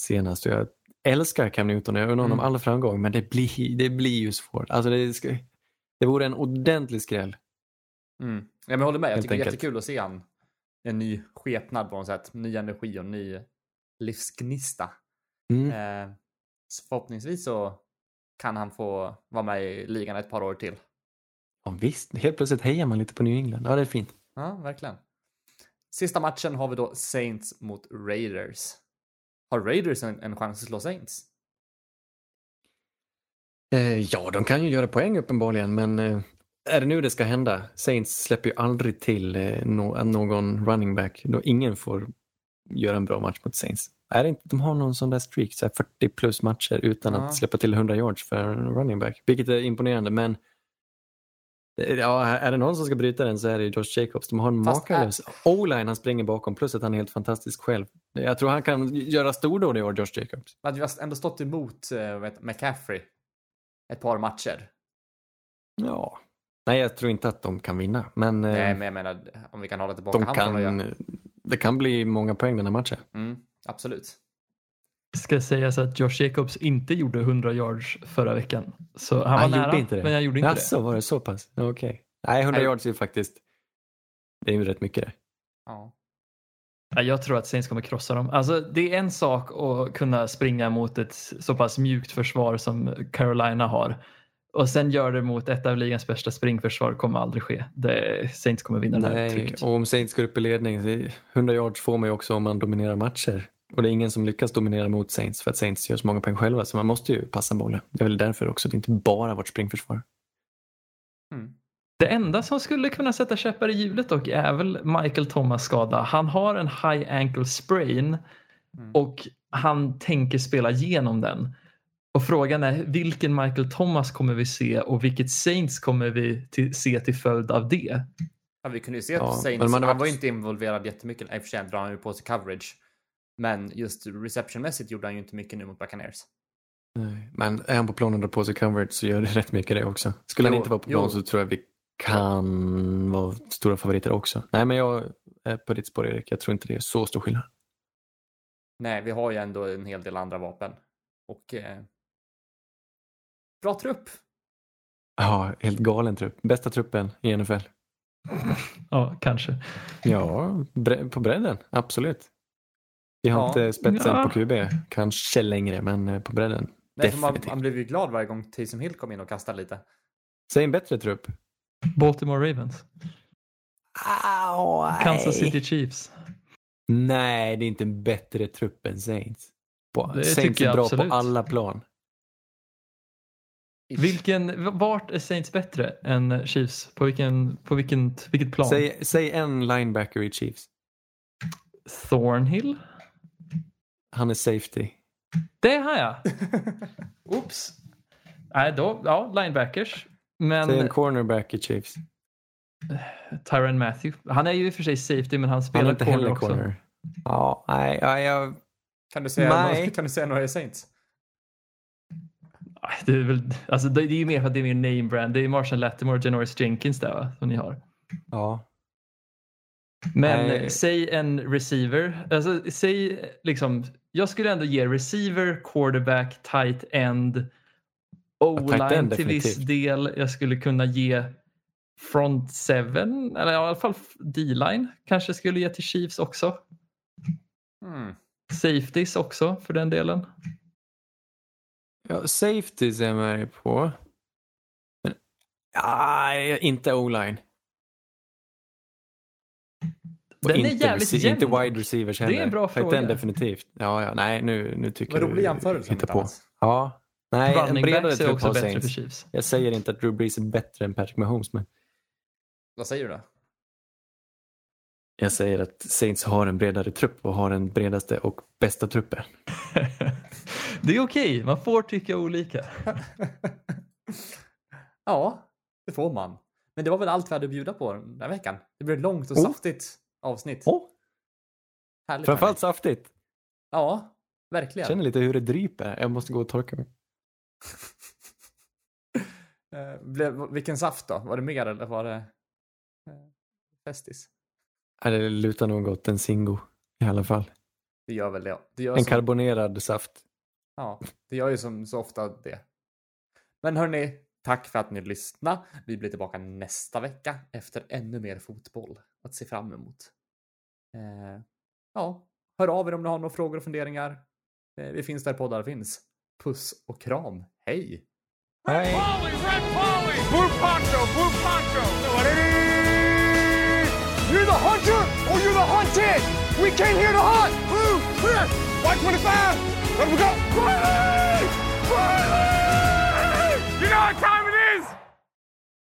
senast. Jag älskar Cam Newton och jag undrar honom mm. all framgång, men det blir, det blir ju svårt. Alltså det, ska, det vore en ordentlig skräll. Mm. Ja, men jag håller med. Jag tycker det är jättekul att se han en ny skepnad på något sätt. Ny energi och ny livsgnista. Mm. Eh, så förhoppningsvis så kan han få vara med i ligan ett par år till. Ja, visst, helt plötsligt hejar man lite på New England. Ja, det är fint. Ja, verkligen. Sista matchen har vi då Saints mot Raiders. Har Raiders en, en chans att slå Saints? Eh, ja, de kan ju göra poäng uppenbarligen, men eh, är det nu det ska hända? Saints släpper ju aldrig till eh, no någon running back. Då ingen får göra en bra match mot Saints. Är det inte, de har någon sån där streak, så 40 plus matcher utan ja. att släppa till 100 yards för en running back. Vilket är imponerande, men Ja, är det någon som ska bryta den så är det Josh Jacobs. De har en makalös o-line han springer bakom plus att han är helt fantastisk själv. Jag tror han kan göra stordåd i år, Josh Jacobs. Men vi har ändå stått emot äh, McCaffrey ett par matcher. Ja. Nej, jag tror inte att de kan vinna. Men, Nej, eh, men jag menar om vi kan hålla tillbaka de kan, Det kan bli många poäng den här matchen. Mm, absolut. Ska sägas att Josh Jacobs inte gjorde 100 yards förra veckan. Så han var han nära, gjorde inte det. men jag gjorde inte Asså, det. var det så pass? Okej. Okay. Nej, 100 yards är ju faktiskt, det är ju rätt mycket det. Ja. Jag tror att Saints kommer krossa dem. Alltså, det är en sak att kunna springa mot ett så pass mjukt försvar som Carolina har. Och sen gör det mot ett av ligans bästa springförsvar kommer aldrig ske. Det, Saints kommer vinna Nej, det här trycket. och om Saints går upp i ledning, 100 yards får man ju också om man dominerar matcher. Och det är ingen som lyckas dominera mot Saints för att Saints gör så många poäng själva så man måste ju passa bollen. Det är väl därför också, det är inte bara vårt springförsvar. Mm. Det enda som skulle kunna sätta käppar i hjulet dock är väl Michael Thomas skada. Han har en high ankle sprain mm. och han tänker spela igenom den. Och frågan är vilken Michael Thomas kommer vi se och vilket Saints kommer vi till, se till följd av det? Ja, vi kunde ju se att ja, Saints, han varit... var inte involverad jättemycket, i och för sig drar han ju på sig coverage. Men just receptionmässigt gjorde han ju inte mycket nu mot Buccaneers. Nej, men är han på planen och på sig coverage så gör det rätt mycket det också. Skulle jo, han inte vara på plan så tror jag vi kan vara stora favoriter också. Nej, men jag är på ditt spår Erik. Jag tror inte det är så stor skillnad. Nej, vi har ju ändå en hel del andra vapen. Och eh, bra trupp. Ja, helt galen trupp. Bästa truppen i NFL. ja, kanske. Ja, på bredden, absolut. Vi har ja. inte spetsen ja. på QB, kanske längre, men eh, på bredden. Nej, man, man blev ju glad varje gång Taysom Hill kom in och kastade lite. Säg en bättre trupp. Baltimore Ravens. Ow, Kansas City Chiefs. Nej, det är inte en bättre trupp än Saints. det Saints är bra absolut. på alla plan. Vilken, vart är Saints bättre än Chiefs? På, vilken, på vilken, vilket plan? Säg, säg en linebacker i Chiefs. Thornhill? Han är safety. Det har jag. [LAUGHS] Oops. Nej, då, ja, linebackers. Men... Säg en cornerback i Chiefs. Tyron Matthew. Han är ju i och för sig safety men han spelar han inte corner heller också. Corner. Ja, nej, ja, jag... Kan du säga. Några, kan du säga några i Saints? Det är, väl, alltså det det är ju mer för att det är mer name brand. Det är Marshall Lattimore och Janoris Jenkins där va? Som ni har. Ja. Men Nej. säg en receiver. Alltså, säg liksom, jag skulle ändå ge receiver, quarterback, tight end, o-line till viss del. Jag skulle kunna ge front seven, eller i alla fall d-line kanske skulle ge till Chiefs också. Mm. Safeties också för den delen. ja safeties är jag med på. Men, nej, inte o-line. Och Den är inte jävligt rece- jämn. Inte wide receivers Det är heller. en bra Tight end fråga. definitivt. Ja, ja, nej nu, nu tycker Vad rolig jämförelse. inte om på. Ja. Nej, en Running bredare backs är trupp också bättre för Saints. Chiefs. Jag säger inte att Drew Brees är bättre än Patrick Mahomes, men Vad säger du då? jag säger att Saints har en bredare trupp och har den bredaste och bästa truppen. [LAUGHS] det är okej, man får tycka olika. [LAUGHS] ja, det får man. Men det var väl allt vi hade att bjuda på den här veckan. Det blev långt och Oh. saftigt avsnitt. Oh. Härligt. Framförallt hörni. saftigt. Ja, verkligen. Jag känner lite hur det dryper. Jag måste gå och torka mig. [LAUGHS] Eh, blev, vilken saft då? Var det mer eller var det eh, Festis? Nej, Det lutar nog åt en Singo i alla fall. Det gör väl det. Det gör, En som, karbonerad saft. ja, det gör ju som så ofta det. Men hörni, tack för att ni lyssnade. Vi blir tillbaka nästa vecka efter ännu mer fotboll att se fram emot. Eh, ja, hör av er om ni har några frågor och funderingar. Eh, vi finns där poddar finns. Puss och kram. Hej! Nej. Polly, red Polly! Blue poncho, blue poncho! You're the hunter or you're the hunted. We came here to hunt. Blue, clear. White 25. Let we go. Riley! Riley! You know what time